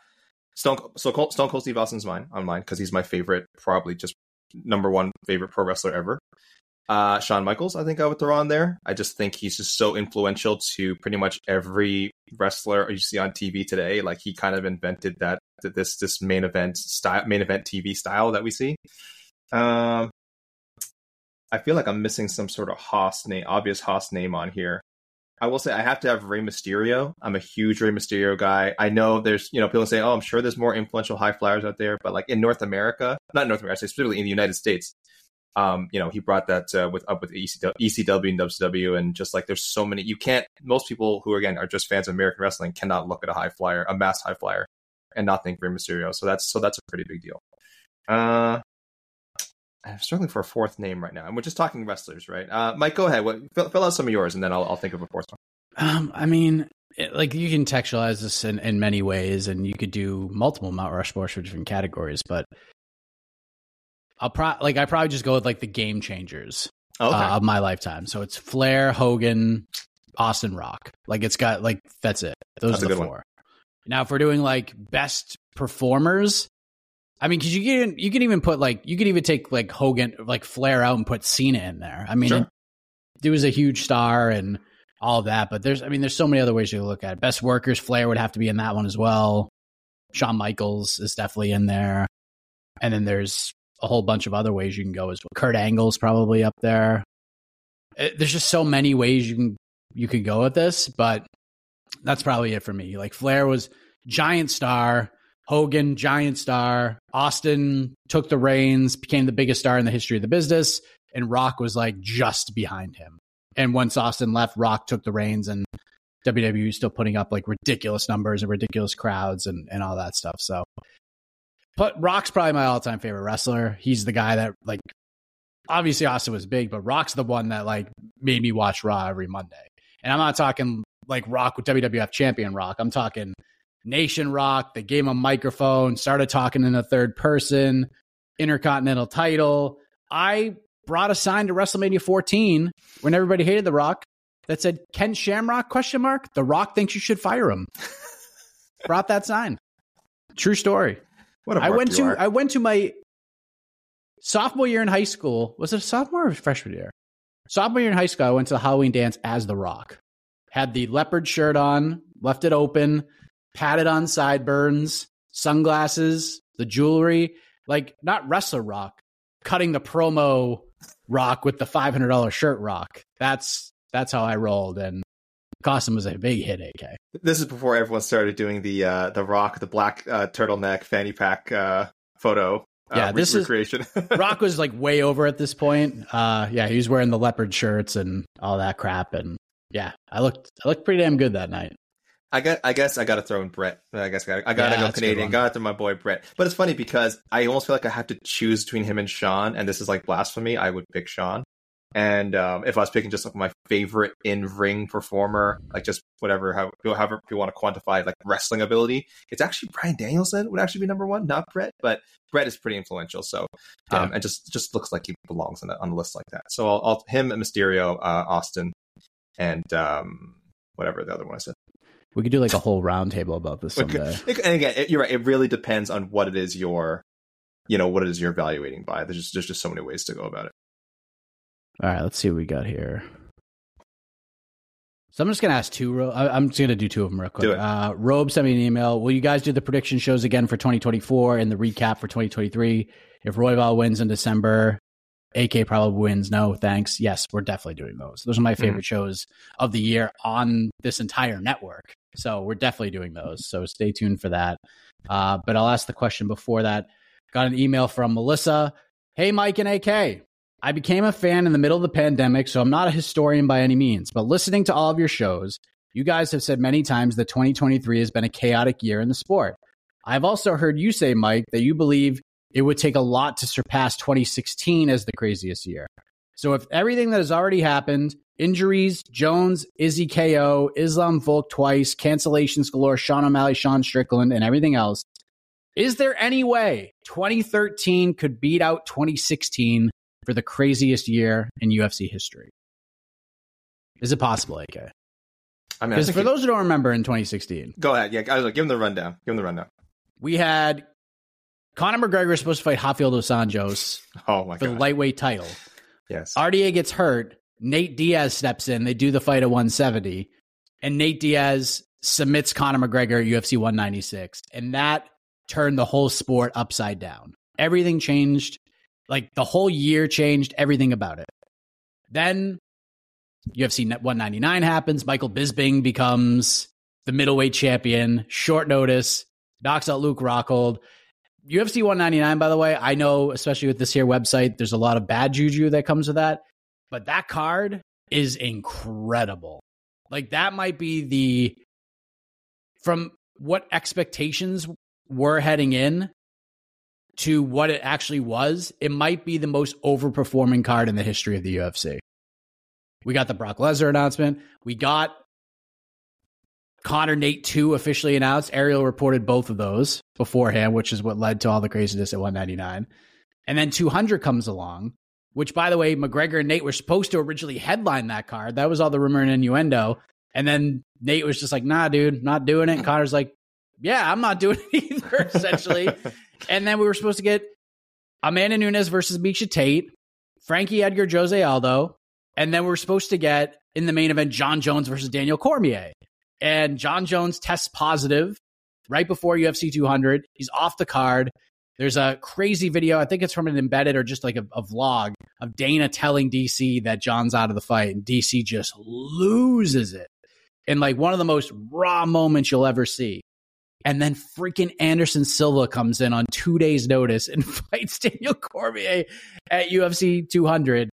Stone, so Cold, Stone Cold Steve Austin's mine on mine because he's my favorite, probably just number one favorite pro wrestler ever. Uh, Shawn Michaels, I think I would throw on there. I just think he's just so influential to pretty much every wrestler you see on TV today. Like he kind of invented that this this main event style, main event TV style that we see. Um, I feel like I'm missing some sort of Haas name, obvious Haas name on here. I will say I have to have Rey Mysterio. I'm a huge Rey Mysterio guy. I know there's you know people say, oh, I'm sure there's more influential high flyers out there, but like in North America, not North America, specifically in the United States, um, you know, he brought that uh, with up with ECW, ECW and WCW, and just like there's so many. You can't. Most people who again are just fans of American wrestling cannot look at a high flyer, a mass high flyer, and not think Rey Mysterio. So that's so that's a pretty big deal. Uh, I'm struggling for a fourth name right now, and we're just talking wrestlers, right? Uh, Mike, go ahead. What, fill, fill, out some of yours, and then I'll, I'll think of a fourth one. Um, I mean, it, like you can textualize this in, in many ways, and you could do multiple Mount Rushmore for different categories. But I'll pro like I probably just go with like the game changers okay. uh, of my lifetime. So it's Flair, Hogan, Austin Rock. Like it's got like that's it. Those that's are the four. One. Now, if we're doing like best performers, I mean, because you can you can even put like you can even take like Hogan like Flair out and put Cena in there. I mean, sure. it, it, was a huge star and all of that, but there's I mean, there's so many other ways you look at it. Best workers, Flair would have to be in that one as well. Shawn Michaels is definitely in there, and then there's a whole bunch of other ways you can go as well. Kurt Angle's probably up there. It, there's just so many ways you can you can go with this, but that's probably it for me. Like Flair was giant star Hogan, giant star. Austin took the reins, became the biggest star in the history of the business, and Rock was like just behind him. And once Austin left, Rock took the reins, and WWE was still putting up like ridiculous numbers and ridiculous crowds and, and all that stuff. So, but Rock's probably my all time favorite wrestler. He's the guy that like obviously Austin was big, but Rock's the one that like made me watch Raw every Monday. And I'm not talking like Rock with WWF champion Rock. I'm talking Nation Rock. They gave him a microphone, started talking in a third person, Intercontinental title. I brought a sign to WrestleMania 14 when everybody hated The Rock that said Ken Shamrock question mark. The Rock thinks you should fire him. brought that sign. True story. What I went to are. I went to my sophomore year in high school. Was it a sophomore or freshman year? Sophomore year in high school, I went to the Halloween dance as The Rock. Had the leopard shirt on, left it open, padded on sideburns, sunglasses, the jewelry, like not wrestler rock, cutting the promo rock with the $500 shirt rock. That's that's how I rolled and costume was a big hit AK. This is before everyone started doing the uh the rock, the black uh, turtleneck fanny pack uh photo. Uh, yeah, this recreation. is Rock was like way over at this point. Uh yeah, he was wearing the leopard shirts and all that crap and yeah, I looked I looked pretty damn good that night. I got. I guess I got to throw in Bret. I guess I, I got to yeah, go Canadian. Got to throw my boy Bret. But it's funny because I almost feel like I have to choose between him and Shawn, and this is like blasphemy. I would pick Shawn. And um, if I was picking just like my favorite in ring performer, like just whatever, how, however you want to quantify like wrestling ability, it's actually Bryan Danielson would actually be number one, not Bret. But Bret is pretty influential, so um, yeah. and just just looks like he belongs on a, on a list like that. So I'll, I'll him and Mysterio, uh, Austin, and um, whatever the other one I said. We could do like a whole roundtable about this someday. and again, it, you're right. It really depends on what it is you're, you know, what it is you're evaluating by. There's just, there's just so many ways to go about it. All right, let's see what we got here. So I'm just gonna ask two. I'm just gonna do two of them real quick. Uh, Robe sent me an email. Will you guys do the prediction shows again for 2024 and the recap for 2023? If Royval wins in December, AK probably wins. No, thanks. Yes, we're definitely doing those. Those are my mm-hmm. favorite mm-hmm. shows of the year on this entire network. So we're definitely doing those. So stay tuned for that. Uh, but I'll ask the question before that. Got an email from Melissa. Hey, Mike and AK. I became a fan in the middle of the pandemic, so I'm not a historian by any means. But listening to all of your shows, you guys have said many times that 2023 has been a chaotic year in the sport. I've also heard you say, Mike, that you believe it would take a lot to surpass 2016 as the craziest year. So if everything that has already happened, injuries, Jones, Izzy KO, Islam Volk twice, cancellations galore, Sean O'Malley, Sean Strickland, and everything else, is there any way 2013 could beat out 2016 for the craziest year in UFC history? Is it possible, AK? I mean, because for those who don't remember, in 2016, go ahead. Yeah, I was like, give them the rundown. Give them the rundown. We had Conor McGregor was supposed to fight Rafael dos Anjos oh my for God. the lightweight title. Yes. RDA gets hurt. Nate Diaz steps in. They do the fight at 170. And Nate Diaz submits Conor McGregor at UFC 196. And that turned the whole sport upside down. Everything changed. Like the whole year changed everything about it. Then UFC 199 happens. Michael Bisping becomes the middleweight champion, short notice, knocks out Luke Rockhold. UFC 199, by the way, I know, especially with this here website, there's a lot of bad juju that comes with that. But that card is incredible. Like, that might be the, from what expectations were heading in to what it actually was, it might be the most overperforming card in the history of the UFC. We got the Brock Lesnar announcement. We got Conor Nate 2 officially announced. Ariel reported both of those beforehand, which is what led to all the craziness at 199. And then 200 comes along, which, by the way, McGregor and Nate were supposed to originally headline that card. That was all the rumor and innuendo. And then Nate was just like, nah, dude, not doing it. And Conor's like, yeah, I'm not doing it either, essentially. and then we were supposed to get Amanda Nunes versus Miesha Tate, Frankie Edgar, Jose Aldo. And then we we're supposed to get in the main event Jon Jones versus Daniel Cormier. And Jon Jones tests positive right before UFC 200. He's off the card. There's a crazy video. I think it's from an embedded or just like a, a, vlog of Dana telling DC that Jon's out of the fight, and DC just loses it in like one of the most raw moments you'll ever see. And then freaking Anderson Silva comes in on two days' notice and fights Daniel Cormier at UFC 200.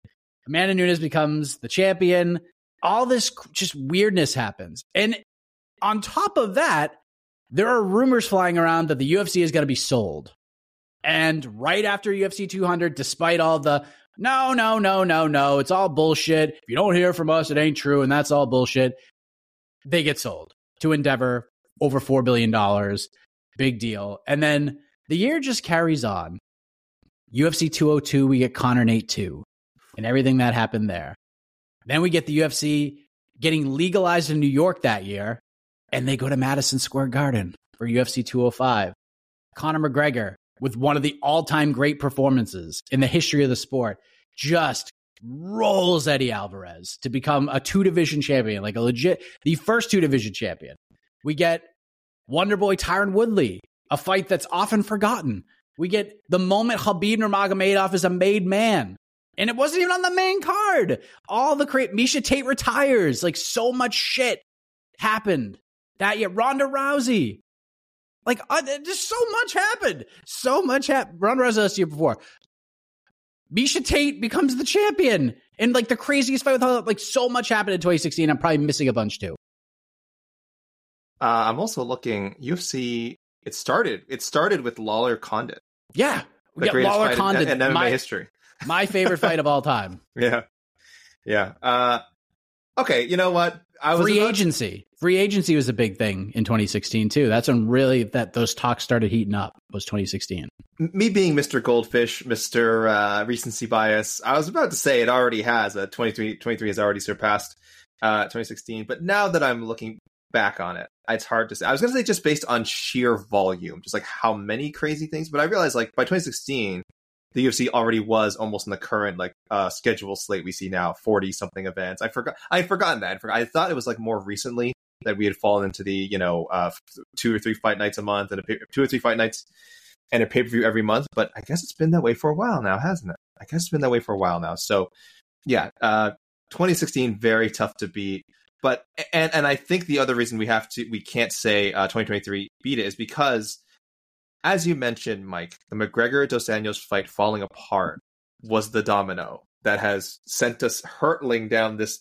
Amanda Nunes becomes the champion. All this just weirdness happens. And on top of that, there are rumors flying around that the UFC is going to be sold. And right after UFC 200, despite all the no, no, no, no, no, it's all bullshit. If you don't hear from us, it ain't true. And that's all bullshit. They get sold to Endeavor over $4 billion. Big deal. And then the year just carries on. UFC 202, we get Conor Nate 2 and everything that happened there. Then we get the UFC getting legalized in New York that year, and they go to Madison Square Garden for UFC 205. Conor McGregor, with one of the all time great performances in the history of the sport, just rolls Eddie Alvarez to become a two division champion, like a legit, the first two division champion. We get Wonderboy Tyron Woodley, a fight that's often forgotten. We get the moment Khabib Nurmagomedov is a made man. And it wasn't even on the main card. All the great Miesha Tate retires. Like so much shit happened that year. Ronda Rousey. Like uh, just so much happened. So much happened. Ronda Rousey last year before. Miesha Tate becomes the champion. And like the craziest fight with all, like so much happened in 2016. I'm probably missing a bunch too. Uh, I'm also looking UFC. It started. It started with Lawler Condit. Yeah, the yeah, greatest Lawler fight Condit in, in MMA my, history. my favorite fight of all time. Yeah, yeah. Uh, okay, you know what? I was free agency. Free agency was a big thing in 2016 too. That's when really that those talks started heating up. Was 2016. Me being Mr. Goldfish, Mr. Uh, recency bias, I was about to say it already has. Uh, 23, 23 has already surpassed uh, 2016. But now that I'm looking back on it, it's hard to say. I was going to say just based on sheer volume, just like how many crazy things. But I realized like by 2016, the UFC already was almost in the current like uh schedule slate we see now, 40 something events. I forgot. I had forgotten that. I, forgot, I thought it was like more recently that we had fallen into the you know uh two or three fight nights a month and a two or three fight nights and a pay per view every month. But I guess it's been that way for a while now, hasn't it? I guess it's been that way for a while now. So yeah, uh 2016 very tough to beat. But and and I think the other reason we have to we can't say uh, 2023 beat it is because, as you mentioned, Mike, the McGregor Dos Anjos fight falling apart was the domino that has sent us hurtling down this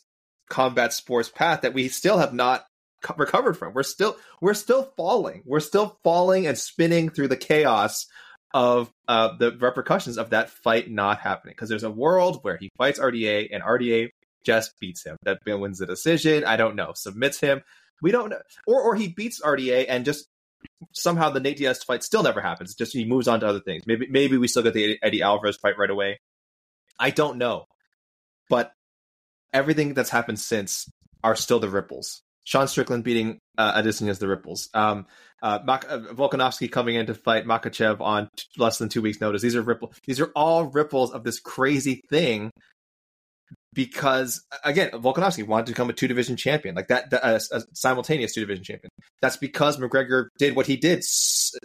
combat sports path that we still have not co- recovered from. We're still we're still falling. We're still falling and spinning through the chaos of uh, the repercussions of that fight not happening. Because there's a world where he fights RDA and RDA just beats him. That wins the decision. I don't know. Submits him. We don't know. Or or he beats RDA and just somehow the Nate Diaz fight still never happens. Just he moves on to other things. Maybe maybe we still get the Eddie Alvarez fight right away. I don't know. But everything that's happened since are still the ripples. Sean Strickland beating uh, Adesanya the ripples. Um, uh, Mak- uh, Volkanovski coming in to fight Makhachev on t- less than two weeks' notice. These are ripple. These are all ripples of this crazy thing because again, Volkanovski wanted to become a two division champion, like that, that a, a simultaneous two division champion. That's because McGregor did what he did,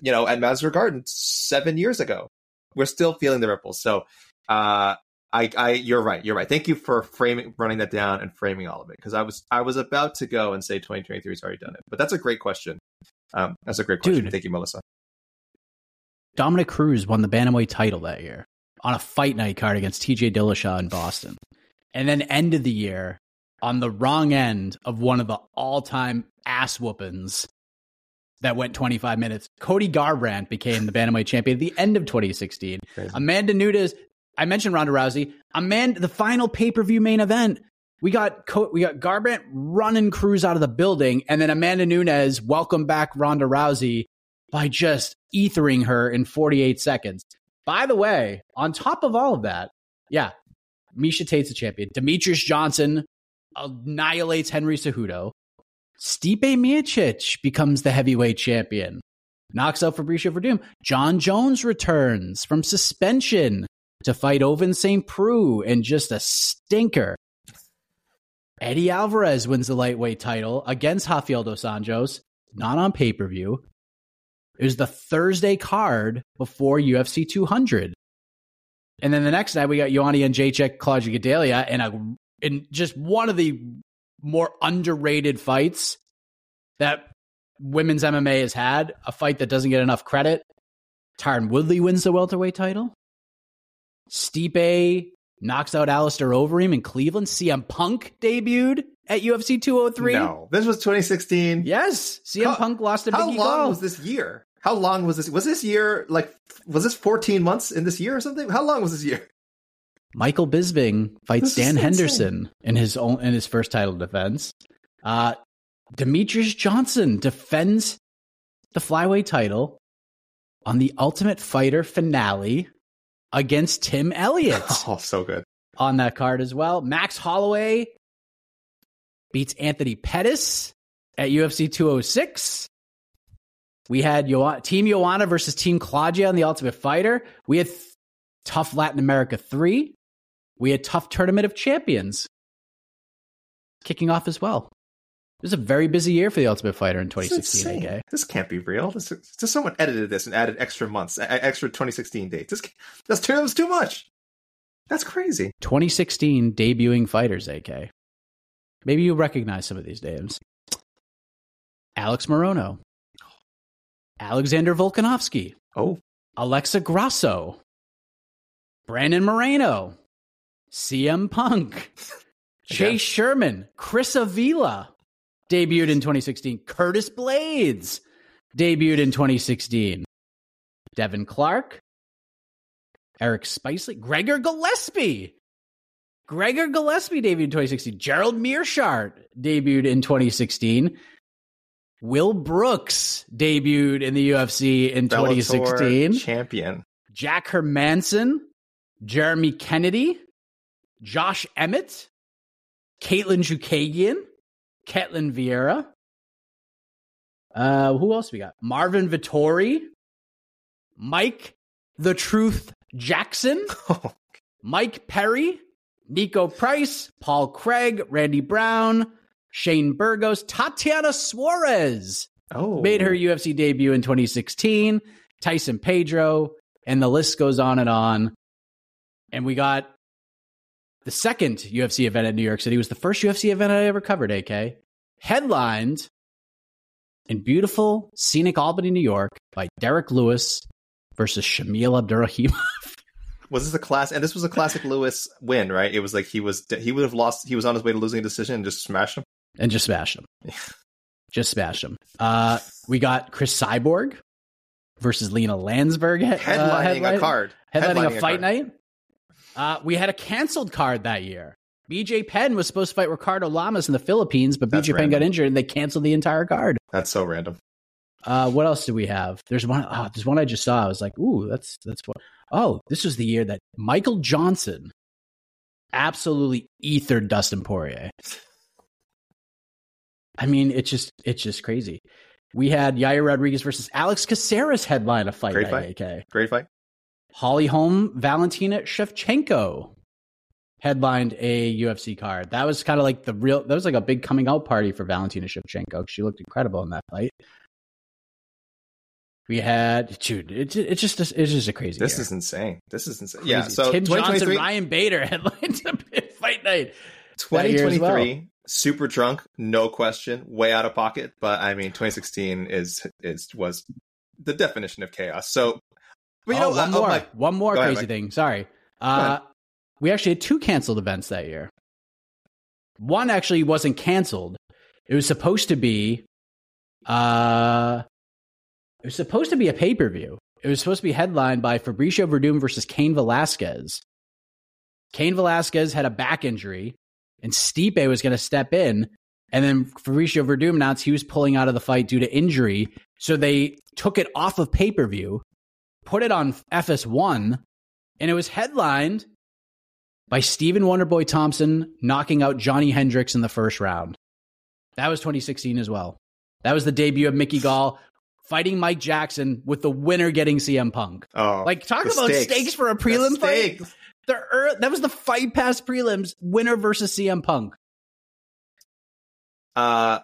you know, at Madison Garden seven years ago. We're still feeling the ripples. So, uh, I, I, you're right. You're right. Thank you for framing, running that down and framing all of it because I was, I was about to go and say 2023 has already done it, but that's a great question. Um, that's a great question. Dude. Thank you, Melissa. Dominick Cruz won the bantamweight title that year on a fight night card against TJ Dillashaw in Boston, and then ended the year on the wrong end of one of the all-time ass whoopings that went 25 minutes. Cody Garbrandt became the bantamweight champion at the end of 2016. Crazy. Amanda Nunes, I mentioned Ronda Rousey. Amanda, the final pay-per-view main event. We got Co- we got Garbrandt running Cruz out of the building, and then Amanda Nunes welcome back Ronda Rousey by just ethering her in 48 seconds. By the way, on top of all of that, yeah, Miesha Tate's a champion. Demetrious Johnson annihilates Henry Cejudo. Stipe Miocic becomes the heavyweight champion. Knocks out Fabricio Werdum. Jon Jones returns from suspension to fight Ovince St. Preux and just a stinker. Eddie Alvarez wins the lightweight title against Rafael dos Anjos, not on pay per view. It was the Thursday card before UFC 200. And then the next night, we got Ioanni and Jacek, Claudia Gadelha, and a in just one of the more underrated fights that women's MMA has had, a fight that doesn't get enough credit. Tyron Woodley wins the welterweight title. Stipe knocks out Alistair Overeem in Cleveland. CM Punk debuted at UFC 203. No, this was 2016. Yes, CM How- Punk lost to How Biggie long Gall. was this year? How long was this? Was this year like? Was this 14 months in this year or something? How long was this year? Michael Bisping fights This Dan. Henderson in his own in his first title defense. Uh, Demetrious Johnson defends the flyweight title on the Ultimate Fighter finale against Tim Elliott Oh, so good. on that card as well. Max Holloway beats Anthony Pettis at UFC 206. We had Yo- Team Joanna versus Team Claudia on the Ultimate Fighter. We had th- Tough Latin America 3. We had Tough Tournament of Champions kicking off as well. It was a very busy year for the Ultimate Fighter in 2016, insane. AK. This can't be real. This is, just someone edited this and added extra months, extra 2016 dates. This, that's too, that was too much. That's crazy. 2016 debuting fighters, AK. Maybe you recognize some of these names. Alex Morono, Alexander Volkanovski, Oh, Alexa Grasso, Brandon Moreno, CM Punk, Chase Sherman, Chris Avila. Debuted in 2016. Curtis Blaydes. Debuted in 2016. Devin Clark, Eric Spicely, Gregor Gillespie. Gregor Gillespie debuted in 2016. Gerald Meerschaert debuted in 2016. Will Brooks debuted in the UFC in Bellator 2016. champion. Jack Hermansson, Jeremy Kennedy, Josh Emmett, Katlyn Chookagian, Ketlen Vieira. Uh, who else we got? Marvin Vettori, Mike the Truth Jackson, Mike Perry, Niko Price, Paul Craig, Randy Brown, Shane Burgos, Tatiana Suarez Oh, made her UFC debut in 2016, Tyson Pedro, and the list goes on and on. And we got the second UFC event in New York City. It was the first UFC event I ever covered, AK. Headlined in beautiful, scenic Albany, New York by Derrick Lewis versus Shamil Abdurrahim. Was this a class? And this was a classic Lewis win, right? It was like he was he would have lost. He was on his way to losing a decision and just smashed him. And just smashed him. just smashed him. Uh, we got Cris Cyborg versus Lina Lansberg. uh, Headlining a card. headlining, a fight card. night. Uh, we had a canceled card that year. BJ Penn was supposed to fight Ricardo Lamas in the Philippines, but That's BJ Penn got injured and they canceled the entire card. That's so random. Uh, what else do we have? There's one. Oh, there's one I just saw. I was like, ooh, that's that's what. Oh, this was the year that Michael Johnson absolutely ethered Dustin Poirier. I mean, it's just it's just crazy. We had Yair Rodriguez versus Alex Caceres headline a fight Great night, fight. AK. Great fight. Holly Holm, Valentina Shevchenko headlined a UFC card. That was kind of like the real, that was like a big coming out party for Valentina Shevchenko. She looked incredible in that fight. We had, dude, it's it's just it's just a crazy. This year. is insane. This is insane. Crazy. Yeah. So Tim Johnson, 2023 Ryan Bader headlined a fight night. as 2023 well. Super drunk, no question, way out of pocket. But I mean, 2016 is is was the definition of chaos. So, but you oh, know, one more, Mike, one more ahead, crazy Mike. thing. Sorry, uh, we actually had two canceled events that year. One actually wasn't canceled. It was supposed to be, uh, it was supposed to be a pay per view. It was supposed to be headlined by Fabricio Werdum versus Cain Velasquez. Cain Velasquez had a back injury, and Stipe was going to step in. And then Fabricio Werdum announced he was pulling out of the fight due to injury. So they took it off of pay per view, put it on FS1, and it was headlined by Stephen Wonderboy Thompson knocking out Johnny Hendricks in the first round. That was 2016 as well. That was the debut of Mickey Gall fighting Mike Jackson with the winner getting CM Punk. oh, Like, talk about stakes. for a prelim fight. The that was the fight past prelims, winner versus CM Punk. Uh,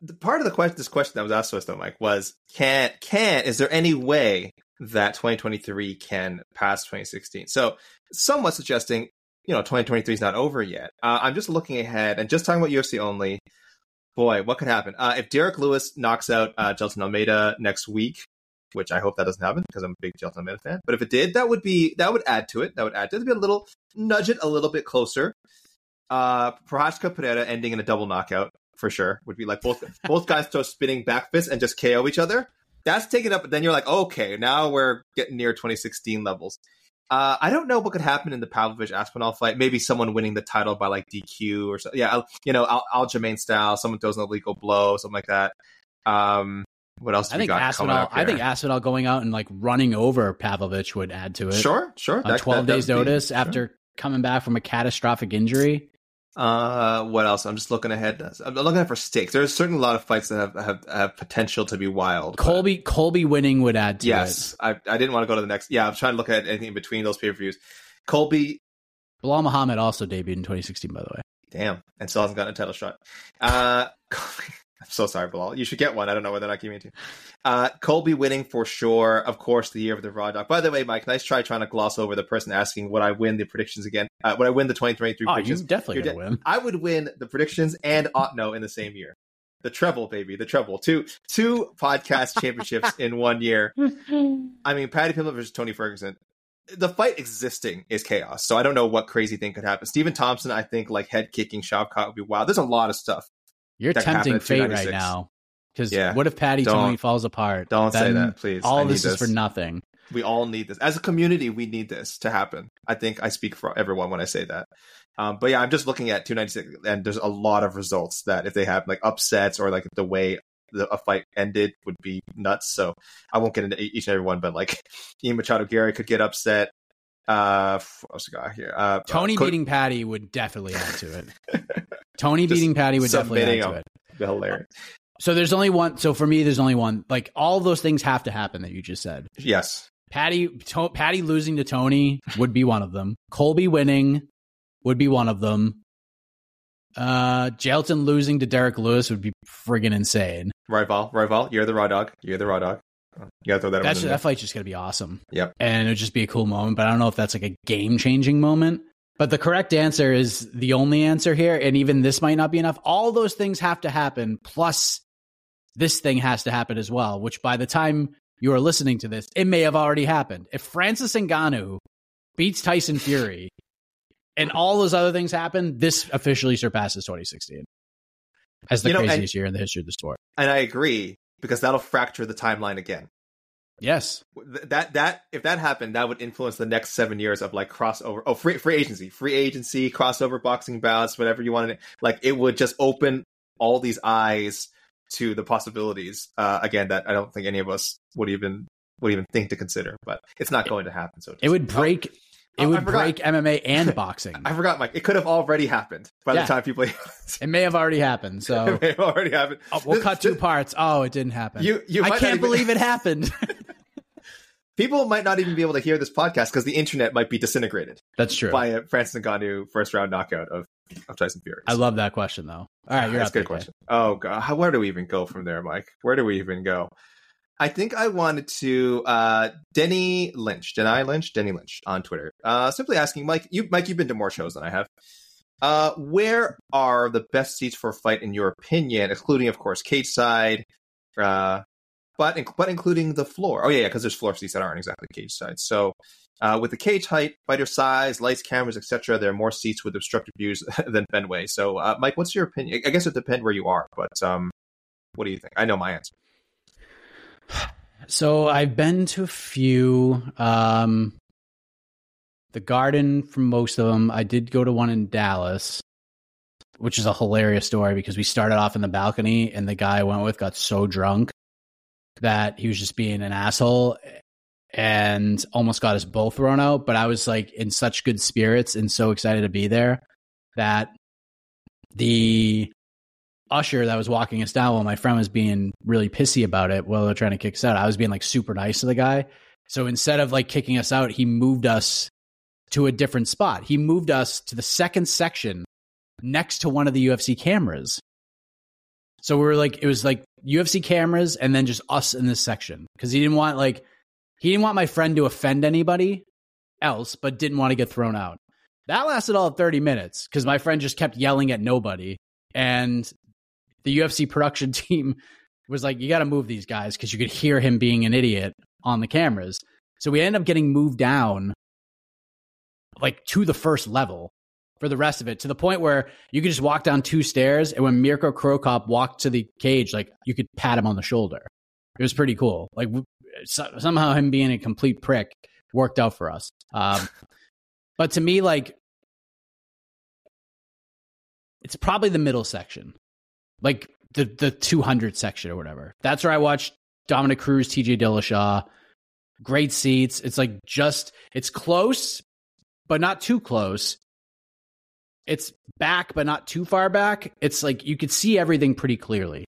the part of the question, this question that was asked to us though, Mike, was can can is there any way that 2023 can pass 2016? So, somewhat suggesting, you know, 2023 is not over yet. Uh, I'm just looking ahead and just talking about UFC only. Boy, what could happen? Uh, if Derrick Lewis knocks out uh, Jailton Almeida next week, which I hope that doesn't happen because I'm a big Jailton Almeida fan. But if it did, that would be that would add to it. That would add to it. It'd be a little nudge it a little bit closer. Uh, Prochazka Pereira ending in a double knockout for sure would be like both both guys throw spinning back fists and just KO each other. That's taken up. But then you're like, okay, now we're getting near 2016 levels. Uh, I don't know what could happen in the Pavlovich Aspinall fight. Maybe someone winning the title by like DQ or something. Yeah, I'll- you know, Al- Aljamain style. Someone throws an illegal blow, something like that. Um, what else? Do I we think Aspinall. up I think? Aspinall going out and like running over Pavlovich would add to it. Sure, sure. on That- 12 that- days would be- notice sure. after coming back from a catastrophic injury. Uh, what else? I'm just looking ahead. I'm looking ahead for stakes. There's certainly a lot of fights that have have, have potential to be wild. Colby Colby winning would add to yes, it. I I didn't want to go to the next. Yeah, I'm trying to look at anything in between those pay per views. Colby, Belal Muhammad also debuted in 2016, by the way. damn, and still hasn't gotten a title shot. Uh, I'm so sorry, Belal. You should get one. I don't know whether or not giving it to you. Uh, Colby winning for sure. Of course, the year of the Raw Dog. By the way, Mike, nice try trying to gloss over the person asking would I win the predictions again? Uh, would I win the 2023 Oh, you predictions? definitely You're de- win. I would win the predictions and Otno in the same year. The treble, baby, the treble. Two two podcast championships in one year. I mean, Paddy Pimblett versus Tony Ferguson. The fight existing is chaos, so I don't know what crazy thing could happen. Stephen Thompson, I think, like head kicking Shavkat would be wild. There's a lot of stuff. You're tempting fate right now. Because Yeah. what if Paddy Tony falls apart? don't say that, please. All need this is for nothing. We all need this as a community. We need this to happen. I think I speak for everyone when I say that. Um, but yeah, I'm just looking at 296, and there's a lot of results that if they have like upsets or like the way the, a fight ended would be nuts. So I won't get into each and every one, but like Ian Machado Garry could get upset. Uh, what's we got here? Uh, Tony uh, beating Paddy would definitely add to it. Tony beating Paddy would definitely add to him. it. hilarious. So there's only one. So for me, there's only one. Like all those things have to happen that you just said. Yes, Paddy, to, Paddy losing to Tony would be one of them. Colby winning would be one of them. Uh, Jailton losing to Derrick Lewis would be friggin' insane. Royval, Royval, you're the raw dog. You're the raw dog. You gotta throw that. That's that fight's just gonna be awesome. Yep. and it would just be a cool moment. But I don't know if that's like a game changing moment. But the correct answer is the only answer here, and even this might not be enough. All those things have to happen, plus this thing has to happen as well. Which by the time you are listening to this, it may have already happened. If Francis Ngannou beats Tyson Fury, and all those other things happen, this officially surpasses 2016 as the You know, and- craziest year in the history of the sport. and I agree because that'll fracture the timeline again. Yes, that that if that happened, that would influence the next seven years of like crossover. Oh, free free agency, free agency, crossover boxing bouts, whatever you wanted. Like it would just open all these eyes to the possibilities. Uh, again, that I don't think any of us would even would even think to consider. But it's not going to happen. So it would break. Oh, it I would break MMA and boxing. I forgot, Mike. It could have already happened by Yeah. the time people. It may have already happened. So it may have already happened. Oh, we'll This- cut two this- parts. Oh, it didn't happen. You- you I can't even- believe it happened. People might not even be able to hear this podcast because the internet might be disintegrated That's true. by a Francis Ngannou first round knockout of, of Tyson Fury. I love that question, though. All right, you're That's a good question. Oh god, how, where do we even go from there, Mike? Where do we even go? I think I wanted to uh Denny Lynch, Denny Lynch, Denny Lynch on Twitter. Uh simply asking Mike, you Mike, you've been to more shows than I have. Uh where are the best seats for a fight in your opinion, excluding of course cage side, uh but but including the floor. Oh yeah, yeah, because there's floor seats that aren't exactly cage side. So uh, with the cage height, fighter size, lights, cameras, etc., there are more seats with obstructed views than Fenway. So, uh, Mike, what's your opinion? I guess it depends where you are, but um, what do you think? I know my answer. So I've been to a few. Um, the Garden for most of them. I did go to one in Dallas, which is a hilarious story because we started off in the balcony and the guy I went with got so drunk that he was just being an asshole and almost got us both thrown out. But I was like in such good spirits and so excited to be there that the usher that was walking us down while my friend was being really pissy about it while they're trying to kick us out. I was being like super nice to the guy. So instead of like kicking us out, he moved us to a different spot. He moved us to the second section next to one of the UFC cameras. So we were like, it was like UFC cameras and then just us in this section because he didn't want like, he didn't want my friend to offend anybody else, but didn't want to get thrown out. That lasted all 30 minutes because my friend just kept yelling at nobody. And the UFC production team was like, you got to move these guys because you could hear him being an idiot on the cameras. So we ended up getting moved down like to the first level for the rest of it to the point where you could just walk down two stairs and when Mirko Cro Cop walked to the cage, like you could pat him on the shoulder. It was pretty cool. Like so, somehow him being a complete prick worked out for us. Um, but to me, like it's probably the middle section like the the 200 section or whatever. That's where I watched Dominick Cruz, TJ Dillashaw. Great seats. It's like just it's close, but not too close. It's back, but not too far back. It's like you could see everything pretty clearly.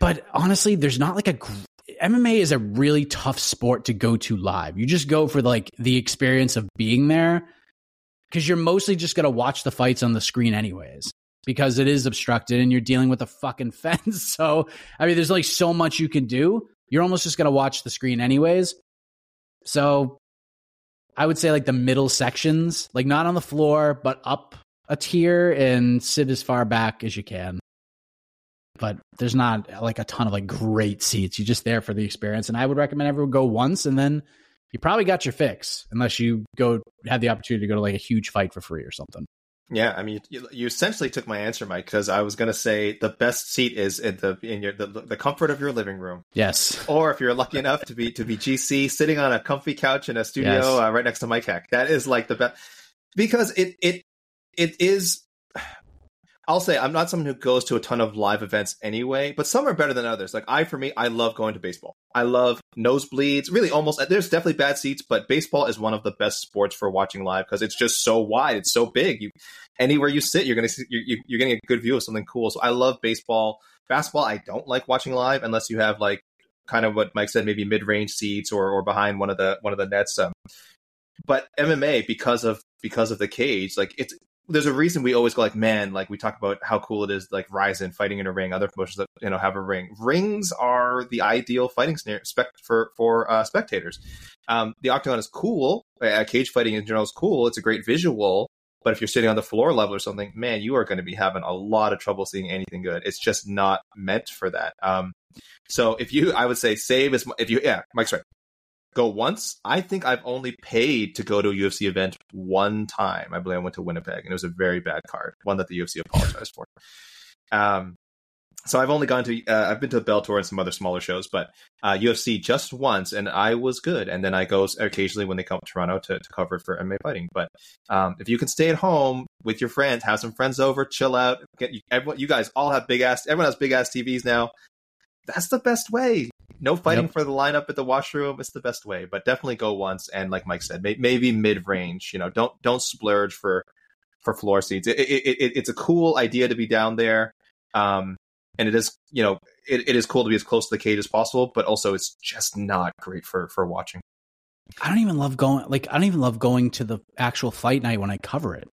But honestly, there's not like a MMA is a really tough sport to go to live. You just go for like the experience of being there because you're mostly just going to watch the fights on the screen anyways because it is obstructed and you're dealing with a fucking fence. So, I mean, there's like so much you can do. You're almost just going to watch the screen anyways. So, I would say like the middle sections, like not on the floor, but up a tier and sit as far back as you can. But there's not like a ton of like great seats. You're just there for the experience. And I would recommend everyone go once and then you probably got your fix unless you go have the opportunity to go to like a huge fight for free or something. Yeah, I mean, you, you essentially took my answer, Mike, because I was going to say the best seat is in the in your the, the comfort of your living room. Yes. Or if you're lucky enough to be to be GC, sitting on a comfy couch in a studio yes. uh, right next to Mike Heck, that is like the best because it it it is I'll say I'm not someone who goes to a ton of live events anyway, but some are better than others. Like I, for me, I love going to baseball. I love nosebleeds. Really, almost there's definitely bad seats, but baseball is one of the best sports for watching live because it's just so wide, it's so big. You anywhere you sit, you're gonna see, you're, you're getting a good view of something cool. So I love baseball. Basketball, I don't like watching live unless you have like kind of what Mike said, maybe mid range seats or or behind one of the one of the nets. Um, but MMA because of because of the cage, like it's there's a reason we always go like, man, like we talk about how cool it is, like Rizin fighting in a ring, other promotions that you know have a ring. Rings are the ideal fighting scenario for for uh, spectators. Um, the octagon is cool. Uh, cage fighting in general is cool. It's a great visual. But if you're sitting on the floor level or something, man, you are going to be having a lot of trouble seeing anything good. It's just not meant for that. Um, so if you, I would say, save as if you, yeah, Mike's right go once. I think I've only paid to go to a UFC event one time. I believe I went to Winnipeg, and it was a very bad card, one that the UFC apologized for. Um, so I've only gone to uh, I've been to Bellator and some other smaller shows, but uh, UFC just once, and I was good. And then I go occasionally when they come to Toronto to, to cover for MMA fighting. But um, if you can stay at home with your friends, have some friends over, chill out. Get you, everyone, you guys all have big ass. Everyone has big ass TVs now. That's the best way no fighting yep. for the lineup at the washroom is the best way, but definitely go once. And like Mike said, may, maybe mid range. You know, don't don't splurge for for floor seats. It, it, it, it's a cool idea to be down there, um, and it is you know it, it is cool to be as close to the cage as possible, but also it's just not great for for watching. I don't even love going like I don't even love going to the actual fight night when I cover it.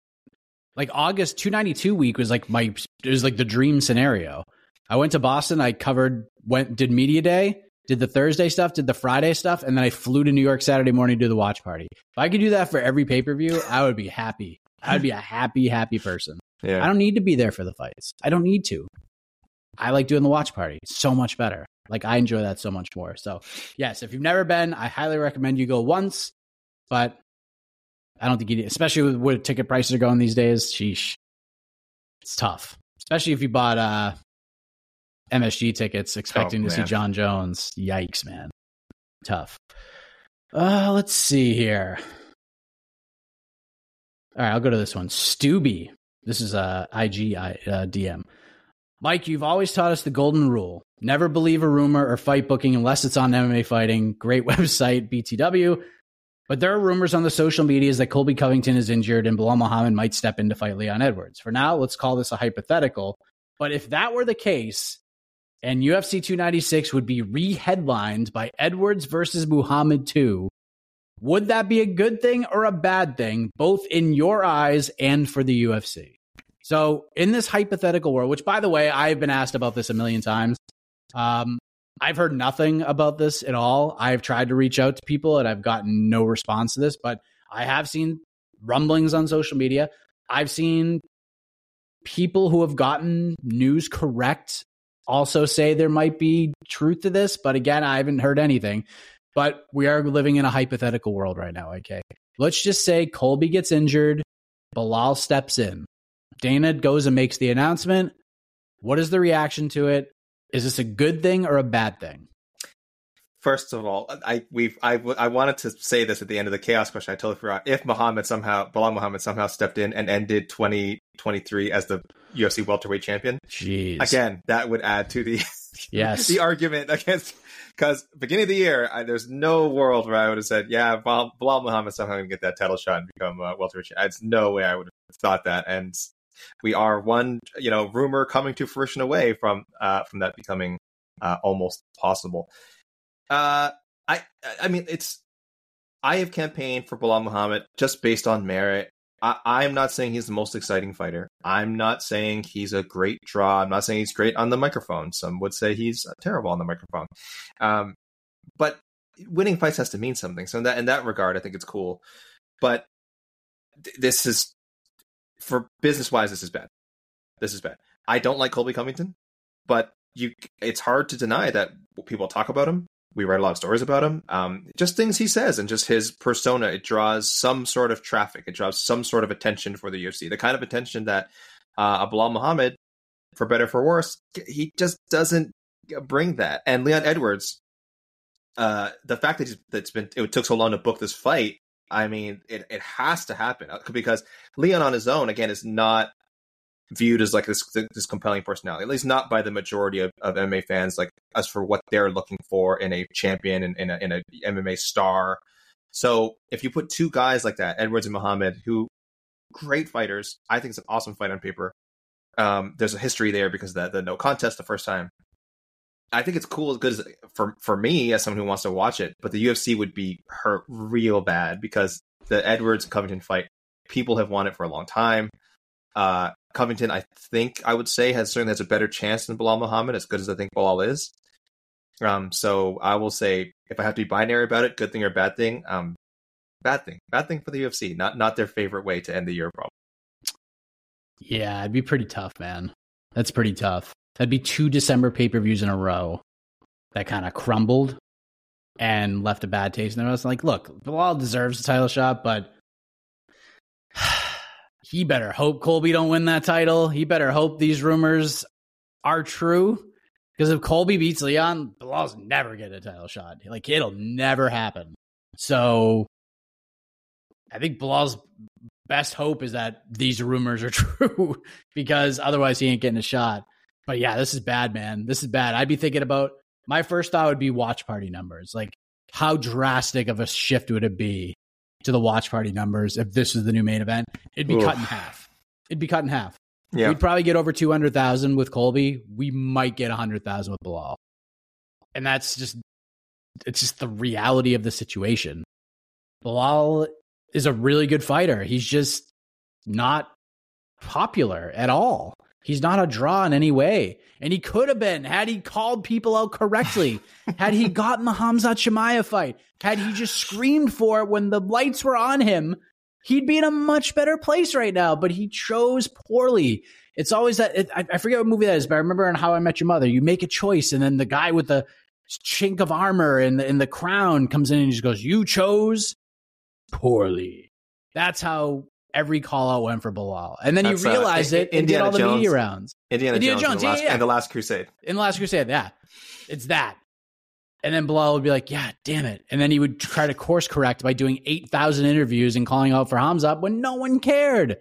Like August 292 week was like my it was like the dream scenario I went to Boston. I covered, went, did media day, did the Thursday stuff, did the Friday stuff, and then I flew to New York Saturday morning to do the watch party. If I could do that for every pay per view, I would be happy. I'd be a happy, happy person. Yeah. I don't need to be there for the fights. I don't need to. I like doing the watch party so much better. Like I enjoy that so much more. So, yes, if you've never been, I highly recommend you go once, but I don't think you need, especially with where ticket prices are going these days. Sheesh. It's tough, especially if you bought uh, MSG tickets expecting Oh, to see. Jon Jones. Yikes, man. Tough. Uh, let's see here. All right, I'll go to this one. Stubby. This is a IG uh, DM. Mike, you've always taught us the golden rule. Never believe a rumor or fight booking unless it's on MMA fighting. Great website, BTW. But there are rumors on the social medias that Colby Covington is injured and Belal Muhammad might step in to fight Leon Edwards. For now, let's call this a hypothetical. But if that were the case, and UFC 296 would be re-headlined by Edwards versus Muhammad 2, would that be a good thing or a bad thing, both in your eyes and for the UFC? So, in this hypothetical world, which by the way, I've been asked about this a million times, um, I've heard nothing about this at all. I've tried to reach out to people and I've gotten no response to this, but I have seen rumblings on social media. I've seen people who have gotten news correct also say there might be truth to this, but again, I haven't heard anything. But we are living in a hypothetical world right now, okay? Let's just say Colby gets injured, Belal steps in. Dana goes and makes the announcement. What is the reaction to it? Is this a good thing or a bad thing? First of all, I we've I, I wanted to say this at the end of the chaos question. I totally forgot. If Muhammad somehow Belal Muhammad somehow stepped in and ended 2023 as the UFC welterweight champion, Jeez. again, that would add to the Yes. the argument against because beginning of the year, I, there's no world where I would have said, yeah, Belal, Muhammad somehow going to get that title shot and become uh, welterweight. champion. It's no way I would have thought that, and we are one you know rumor coming to fruition away from uh, from that becoming uh, almost possible. Uh, I I mean it's I have campaigned for Belal Muhammad just based on merit. I, I'm not saying he's the most exciting fighter. I'm not saying he's a great draw. I'm not saying he's great on the microphone. Some would say he's terrible on the microphone. Um, but winning fights has to mean something. So in that in that regard, I think it's cool. But th- this is for business wise. This is bad. This is bad. I don't like Colby Covington, but you. It's hard to deny that people talk about him. We write a lot of stories about him. Um, just things he says and just his persona. It draws some sort of traffic. It draws some sort of attention for the UFC. The kind of attention that uh, Belal Muhammad, for better or for worse, he just doesn't bring that. And Leon Edwards, uh, the fact that that's been it took so long to book this fight. I mean, it, it has to happen uh, because Leon on his own again is not viewed as like this this compelling personality, at least not by the majority of, of MMA fans, like as for what they're looking for in a champion and in a, in a MMA star. So if you put two guys like that, Edwards and Muhammad, who great fighters, I think it's an awesome fight on paper. Um, there's a history there because the, the no contest the first time. I think it's cool as good as for for me as someone who wants to watch it, but the UFC would be hurt real bad because the Edwards Covington fight, people have wanted for a long time. Uh, Covington, I think I would say has certainly has a better chance than Belal Muhammad, as good as I think Belal is. Um, so I will say if I have to be binary about it, good thing or bad thing, um, bad thing, bad thing for the UFC, not not their favorite way to end the year, probably. Yeah, it'd be pretty tough, man. That's pretty tough. That'd be two December pay per views in a row that kind of crumbled and left a bad taste in their mouth. Like, look, Belal deserves a title shot, but he better hope Colby don't win that title. He better hope these rumors are true. Because if Colby beats Leon, Belal's never get a title shot. Like, it'll never happen. So I think Belal's best hope is that these rumors are true because otherwise he ain't getting a shot. But yeah, this is bad, man. This is bad. I'd be thinking about my first thought would be watch party numbers. Like, how drastic of a shift would it be to the watch party numbers if this was the new main event? It'd be Oof. cut in half. It'd be cut in half. Yeah, We'd probably get over 200,000 with Colby. We might get 100,000 with Belal. And that's just, it's just the reality of the situation. Belal is a really good fighter. He's just not popular at all. He's not a draw in any way. And he could have been had he called people out correctly, had he gotten the Khamzat Chimaev fight, had he just screamed for it when the lights were on him, he'd be in a much better place right now. But he chose poorly. It's always that it, I, I forget what movie that is, but I remember in How I Met Your Mother, you make a choice, and then the guy with the chink of armor and the, and the crown comes in and he just goes, "You chose poorly." That's how every call out went for Belal. And then That's, he uh, realized it and did all the Jones. media rounds. Indiana, Indiana Jones, Jones, and, the yeah, last, yeah. and the Last Crusade. In the Last Crusade, yeah. It's that. And then Belal would be like, yeah, damn it. And then he would try to course correct by doing 8,000 interviews and calling out for Hamza when no one cared.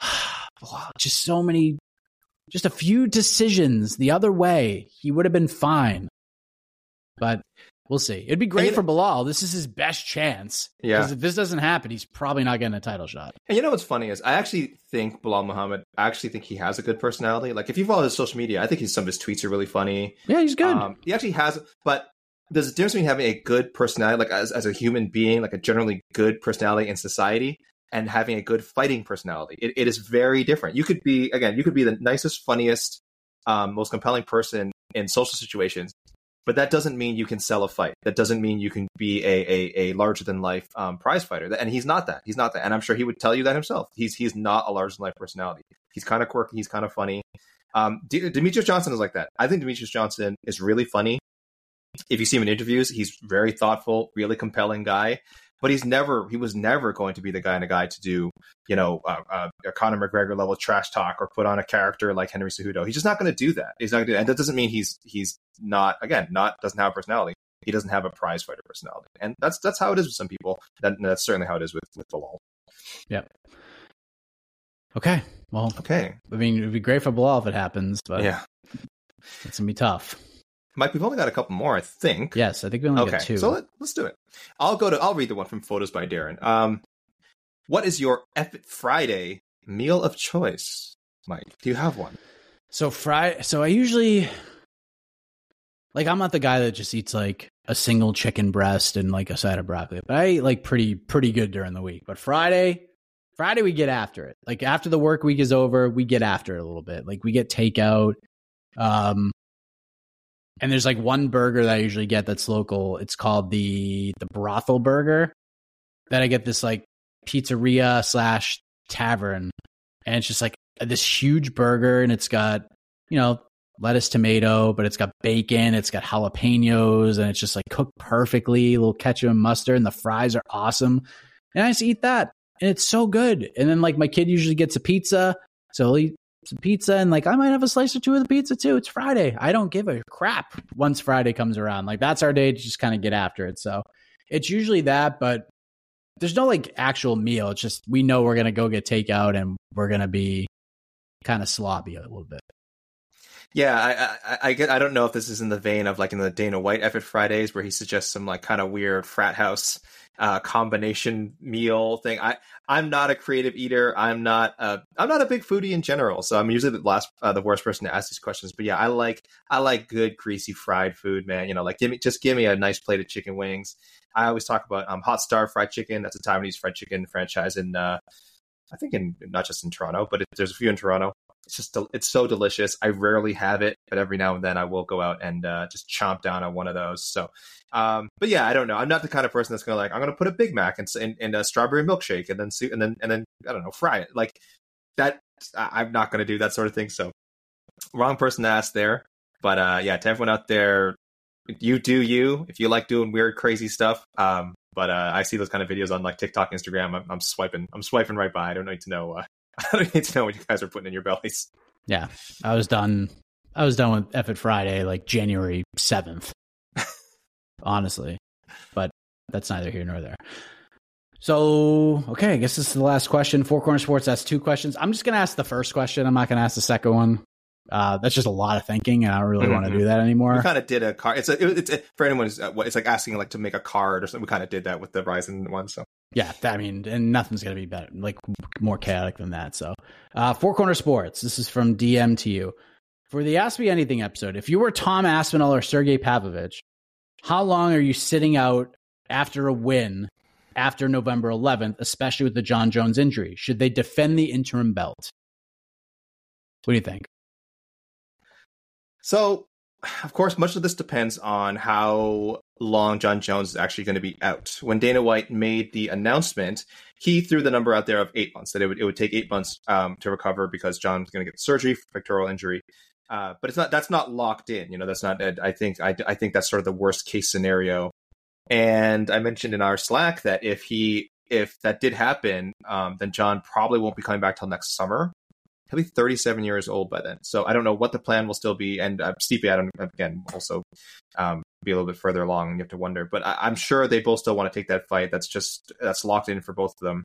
Belal, just so many, just a few decisions the other way. He would have been fine. But we'll see. It'd be great for Belal. This is his best chance. Yeah. 'Cause if this doesn't happen, he's probably not getting a title shot. And you know what's funny is I actually think Belal Muhammad. I actually think he has a good personality. Like if you follow his social media, I think some of his tweets are really funny. Yeah, he's good. Um, he actually has, but there's a difference between having a good personality, like as, as a human being, like a generally good personality in society, and having a good fighting personality. It, it is very different. You could be, again, you could be the nicest, funniest, um, most compelling person in social situations, but that doesn't mean you can sell a fight. That doesn't mean you can be a a, a larger than life um, prize fighter. And he's not that. He's not that. And I'm sure he would tell you that himself. He's he's not a larger than life personality. He's kind of quirky. He's kind of funny. Um, D- Demetrious Johnson is like that. I think Demetrious Johnson is really funny. If you see him in interviews, he's very thoughtful, really compelling guy. But he's never, he was never going to be the guy in a guy to do, you know, uh, uh, a Conor McGregor level trash talk or put on a character like Henry Cejudo. He's just not going to do that. He's not going to. And that doesn't mean he's he's not again not doesn't have a personality. He doesn't have a prize fighter personality, and that's that's how it is with some people. That, that's certainly how it is with with Belal. Yep. Okay. Well, Okay, I mean, it'd be great for Belal if it happens, but yeah, it's gonna be tough. Mike, we've only got a couple more, I think. Yes, I think we only okay, got two. so let, let's do it. I'll go to. I'll read the one from Photos by Darren. Um, what is your Epic Friday meal of choice, Mike? Do you have one? So Friday, so I usually like I'm not the guy that just eats like a single chicken breast and like a side of broccoli, but I eat like pretty pretty good during the week. But Friday, Friday we get after it. Like after the work week is over, we get after it a little bit. Like we get takeout. Um and there's like one burger that I usually get that's local. It's called the the brothel burger. That I get this like pizzeria slash tavern. And it's just like this huge burger and it's got, you know, lettuce, tomato, but it's got bacon, it's got jalapenos, and it's just like cooked perfectly, a little ketchup and mustard, and the fries are awesome. And I just eat that. And it's so good. And then like my kid usually gets a pizza. So he'll eat some pizza and like I might have a slice or two of the pizza too. It's Friday. I don't give a crap once Friday comes around. Like that's our day to just kind of get after it. So it's usually that, but there's no like actual meal. It's just we know we're gonna go get takeout and we're gonna be kind of sloppy a little bit. Yeah, I, I I. I don't know if this is in the vein of like in the Dana White Effort Fridays, where he suggests some like kind of weird frat house uh, combination meal thing. I I'm not a creative eater. I'm not a I'm not a big foodie in general. So I'm usually the last uh, the worst person to ask these questions. But yeah, I like I like good greasy fried food, man. You know, like give me just give me a nice plate of chicken wings. I always talk about um, Hot Star Fried Chicken. That's a Taiwanese fried chicken franchise in uh, I think in not just in Toronto, but it, there's a few in Toronto. It's just it's so delicious. I rarely have it, but every now and then I will go out and uh, just chomp down on one of those. So, um, but yeah, I don't know. I'm not the kind of person that's gonna like I'm gonna put a Big Mac and a strawberry milkshake and then see and then and then I don't know fry it like that. I- I'm not gonna do that sort of thing. So, wrong person to ask there. But uh, yeah, to everyone out there, you do you. If you like doing weird, crazy stuff, um, but uh, I see those kind of videos on like TikTok, Instagram. I'm, I'm swiping, I'm swiping right by. I don't need to know. Uh, I don't need to know what you guys are putting in your bellies. Yeah, I was done. I was done with F it Friday like January seventh. honestly, but that's neither here nor there. So okay, I guess this is the last question. Four Corner Sports asks two questions. I'm just gonna ask the first question. I'm not gonna ask the second one. Uh, that's just a lot of thinking, and I don't really want to do that anymore. We kind of did a card. It's a, it's a, for anyone who's uh, what- it's like asking like to make a card or something. We kind of did that with the Rizin one. So Yeah, I mean, and nothing's gonna be better, like more chaotic than that. So, uh, Four Corner Sports. This is from DM to you for the Ask Me Anything episode. If you were Tom Aspinall or Sergei Pavlovich, how long are you sitting out after a win after November 11th, especially with the Jon Jones injury? Should they defend the interim belt? What do you think? So, of course, much of this depends on how long Jon Jones is actually going to be out. When Dana White made the announcement, he threw the number out there of eight months, that it would, it would take eight months um, to recover because Jon's going to get surgery for pectoral injury. Uh, but it's not that's not locked in. You know, that's not. I think I, I think that's sort of the worst case scenario. And I mentioned in our Slack that if he if that did happen, um, then John probably won't be coming back till next summer. He'll be 37 years old by then. So I don't know what the plan will still be. And uh, I don't, again, also um, be a little bit further along. You have to wonder. But I, am sure they both still want to take that fight. That's just that's locked in for both of them.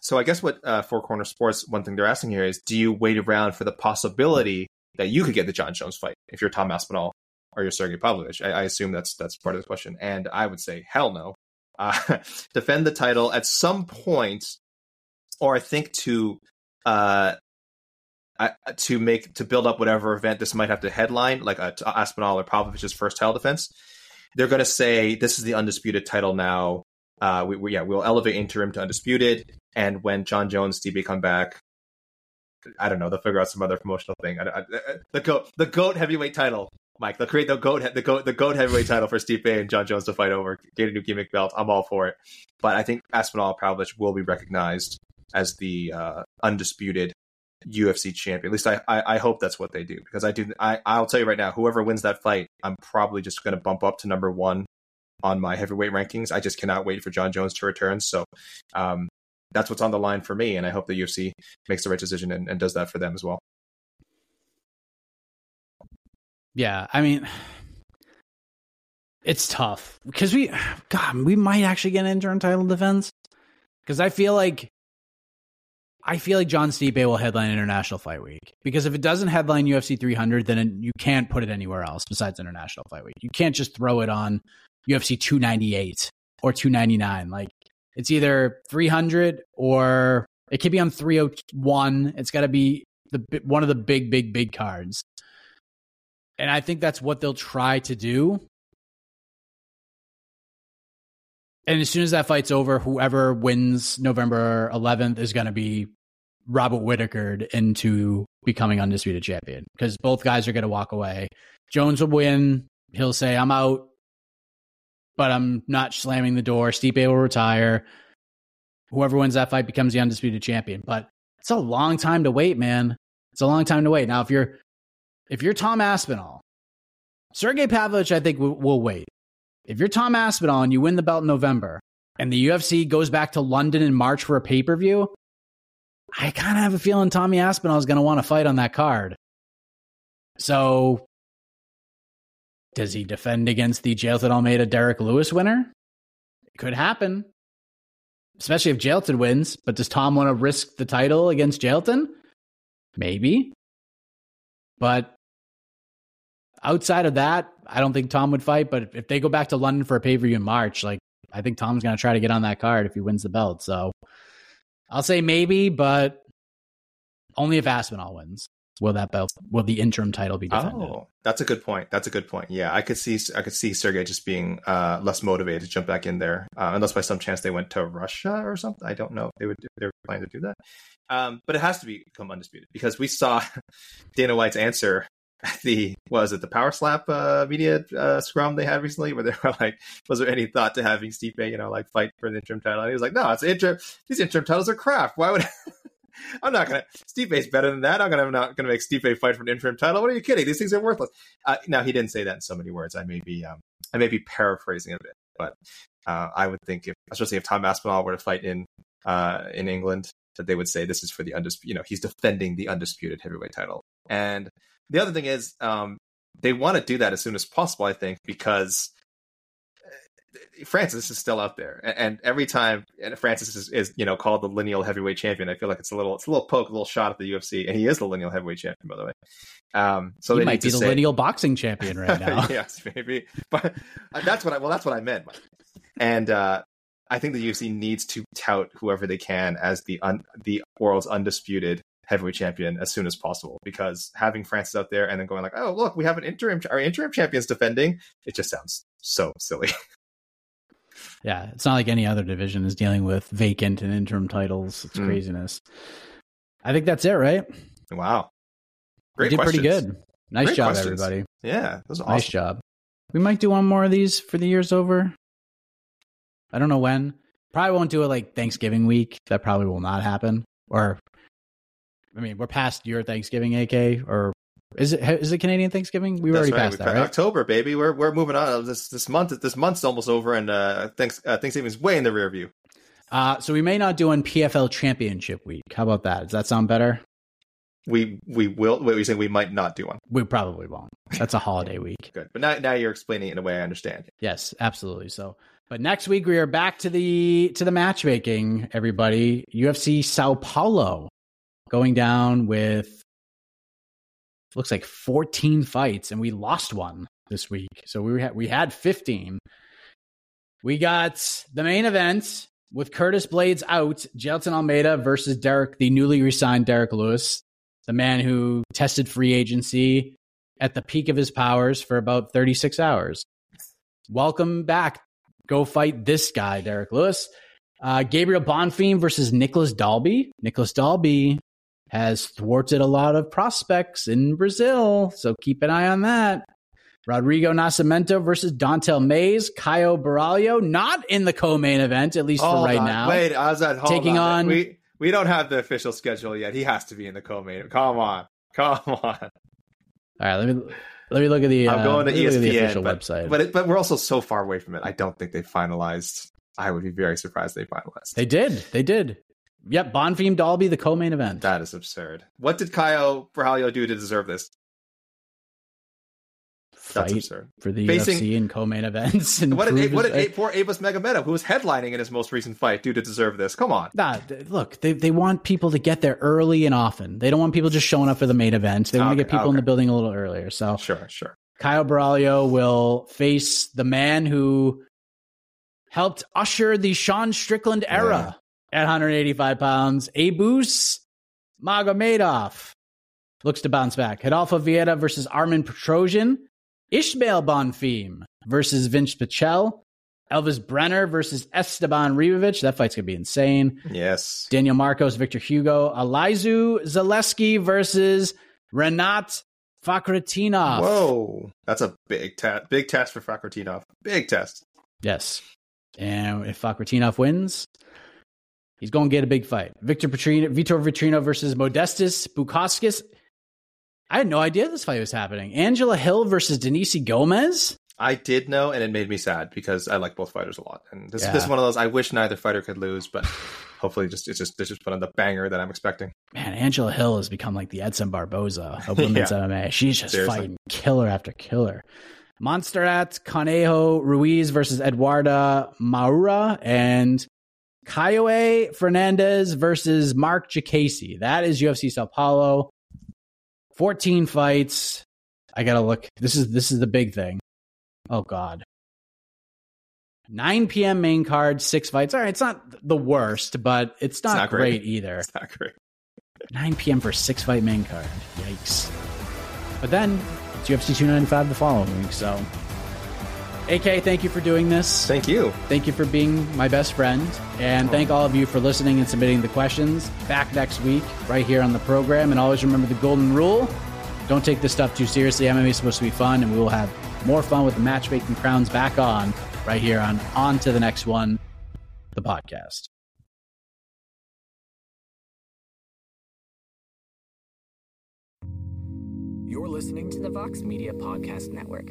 So I guess what uh, Four Corner Sports, one thing they're asking here is, do you wait around for the possibility that you could get the Jon Jones fight if you're Tom Aspinall or you're Sergei Pavlovich? I, I assume that's that's part of the question. And I would say, hell no. Uh, defend the title at some point, or I think to uh, to make to build up whatever event this might have to headline, like a, Aspinall or Pavlovich's first title defense. They're going to say this is the undisputed title now. Uh, we, we, yeah, we'll elevate interim to undisputed, and when Jon Jones, DB come back, I don't know, they'll figure out some other promotional thing. I, I, the goat, the goat heavyweight title, Mike. They'll create the goat, the goat, the goat heavyweight title for Stipe and Jon Jones to fight over, get a new gimmick belt. I'm all for it, but I think Aspinall Pavlovich will be recognized as the uh, undisputed UFC champion. At least I, I, I hope that's what they do because I do. I I'll tell you right now, whoever wins that fight, I'm probably just going to bump up to number one on my heavyweight rankings. I just cannot wait for Jon Jones to return. So, um, that's what's on the line for me, and I hope the UFC makes the right decision and, and does that for them as well. Yeah, I mean, it's tough because we, God, we might actually get an interim title defense because I feel like I feel like Jon Stipe will headline International Fight Week because if it doesn't headline UFC 300, then you can't put it anywhere else besides International Fight Week. You can't just throw it on UFC 298 or 299. Like it's either 300 or it could be on 301. It's got to be the one of the big, big, big cards. And I think that's what they'll try to do. And as soon as that fight's over, whoever wins November 11th is going to be Robert Whitaker into becoming undisputed champion because both guys are going to walk away. Jones will win. He'll say, I'm out, but I'm not slamming the door. Stipe will retire. Whoever wins that fight becomes the undisputed champion. But it's a long time to wait, man. It's a long time to wait. Now, if you're if you're Tom Aspinall, Sergei Pavlovich, I think will wait. If you're Tom Aspinall and you win the belt in November, and the UFC goes back to London in March for a pay per view, I kind of have a feeling Tommy Aspinall is going to want to fight on that card. So, does he defend against the Jailton Almeida Derrick Lewis winner? It could happen, especially if Jailton wins. But does Tom want to risk the title against Jailton? Maybe. But outside of that, I don't think Tom would fight. But if they go back to London for a pay per view in March, like I think Tom's going to try to get on that card if he wins the belt. So I'll say maybe, but only if Aspinall wins will that belt will the interim title be defended. Oh, that's a good point. That's a good point. Yeah, I could see I could see Sergei just being uh, less motivated to jump back in there, uh, unless by some chance they went to Russia or something. I don't know they would they were planning to do that. Um, but it has to become undisputed because we saw Dana White's answer the was it the Power Slap uh, media uh, scrum they had recently, where they were like, "Was there any thought to having Stipe, you know, like fight for the interim title?" And he was like, "No, it's interim. These interim titles are crap. Why would?" I'm not gonna. Stipe's better than that. I'm gonna I'm not gonna make Stipe fight for an interim title. What are you kidding? These things are worthless. Uh, now he didn't say that in so many words. I may be um, I may be paraphrasing a bit, but uh, I would think if, especially if Tom Aspinall were to fight in uh, in England, that they would say this is for the undisputed. You know, he's defending the undisputed heavyweight title. And the other thing is, um, they want to do that as soon as possible. I think because Francis is still out there, and every time Francis is, is, you know called the lineal heavyweight champion, I feel like it's a little it's a little poke, a little shot at the UFC, and he is the lineal heavyweight champion, by the way. Um, so he might be the say, lineal boxing champion right now. yes, maybe, but uh, that's what I well that's what I meant. And uh, I think the UFC needs to tout whoever they can as the un, the world's undisputed heavyweight champion as soon as possible because having Francis out there and then going like, oh look, we have an interim our interim champions defending, it just sounds so silly. Yeah, it's not like any other division is dealing with vacant and interim titles. It's mm. craziness. I think that's it, right? Wow. Great you did pretty good. Nice Great job, questions. everybody. Yeah, That awesome. Nice job. We might do one more of these for the year's over. I don't know when. Probably won't do it like Thanksgiving week. That probably will not happen. Or, I mean, we're past your Thanksgiving, AK. Or is it is it Canadian Thanksgiving? We were That's already right. past We that, right? October, baby. We're we're moving on. This this month this month's almost over, and uh, thanks uh, Thanksgiving's way in the rear view. Uh, so we may not do one PFL Championship week. How about that? Does that sound better? We we will. Wait, you're saying we might not do one? We probably won't. That's a holiday week. Good, but now now you're explaining it in a way I understand. Yes, absolutely. So, but next week we are back to the to the matchmaking. Everybody, UFC Sao Paulo going down with looks like 14 fights, and we lost one this week. So we had we had 15. We got the main event with Curtis Blaydes out, Jailton Almeida versus Derrick, the newly resigned Derrick Lewis, the man who tested free agency at the peak of his powers for about 36 hours. Welcome back. Go fight this guy, Derrick Lewis. Uh, Gabriel Bonfim versus Nicolas Dalby. Nicolas Dalby has thwarted a lot of prospects in Brazil, so keep an eye on that. Rodrigo Nascimento versus Dontale Mayes. Caio Borralho, not in the co-main event, at least for right on. now. Wait, I was at hold Taking on- We we don't have the official schedule yet. He has to be in the co-main. Come on, come on. All right, let me let me look at the. I'm uh, going to let me look at the ESPN, official but, website. But it, but we're also so far away from it. I don't think they finalized. I would be very surprised they finalized. they did, they did. Yep, Bonfim Dalby, the co-main event. That is absurd. What did Caio Borralho do to deserve this? That's Fight absurd. for the Facing- UFC and co-main events. And What did, prove what his- did poor Abus Magomedov, who was headlining in his most recent fight, do to deserve this? Come on. Nah, look, they they want people to get there early and often. They don't want people just showing up for the main event. They want to get people in the building a little earlier. So Sure, sure. Caio Borralho will face the man who helped usher the Sean Strickland era at 185 pounds, Abus Magomedov. Looks to bounce back. Adolfo Vieira versus Armen Petrosyan. Ismael Bonfim versus Vinc Pichel. Elves Brener versus Esteban Ribovic. That fight's going to be insane. Yes. Daniel Marcos, Victor Hugo. Elizeu Zaleski versus Rinat Fakhretdinov. Whoa. That's a big test. Big test for Fakhretdinov. Big test. Yes. And if Fakhretdinov wins, he's going to get a big fight. Victor Petrino, Vitor Vitrino versus Modestas Bukauskas. I had no idea this fight was happening. Angela Hill versus Denise Gomes. I did know, and it made me sad because I like both fighters a lot. And this, Yeah. this is one of those I wish neither fighter could lose, but hopefully just it's just it's just put on the banger that I'm expecting. Man, Angela Hill has become like the Edson Barboza of women's Yeah. MMA. She's just Seriously. fighting killer after killer. Montserrat Conejo Ruiz versus Eduarda Moura and Kaue Fernandes versus Marc Diakiese. That is UFC Sao Paulo. 14 fights. I gotta look. This is this is the big thing. Oh God. 9 p.m. main card, six fights. All right, it's not the worst, but it's not, not great great. either. It's not great. 9 p.m. for a six fight main card. Yikes. But then it's UFC 295 the following week. So, AK, thank you for doing this. Thank you. Thank you for being my best friend. And thank all of you for listening and submitting the questions. Back next week, right here on the program. And always remember the golden rule don't take this stuff too seriously. MMA is supposed to be fun, and we will have more fun with the matchmaking crowns back on right here on On to the Next One, the podcast. You're listening to the Vox Media Podcast Network.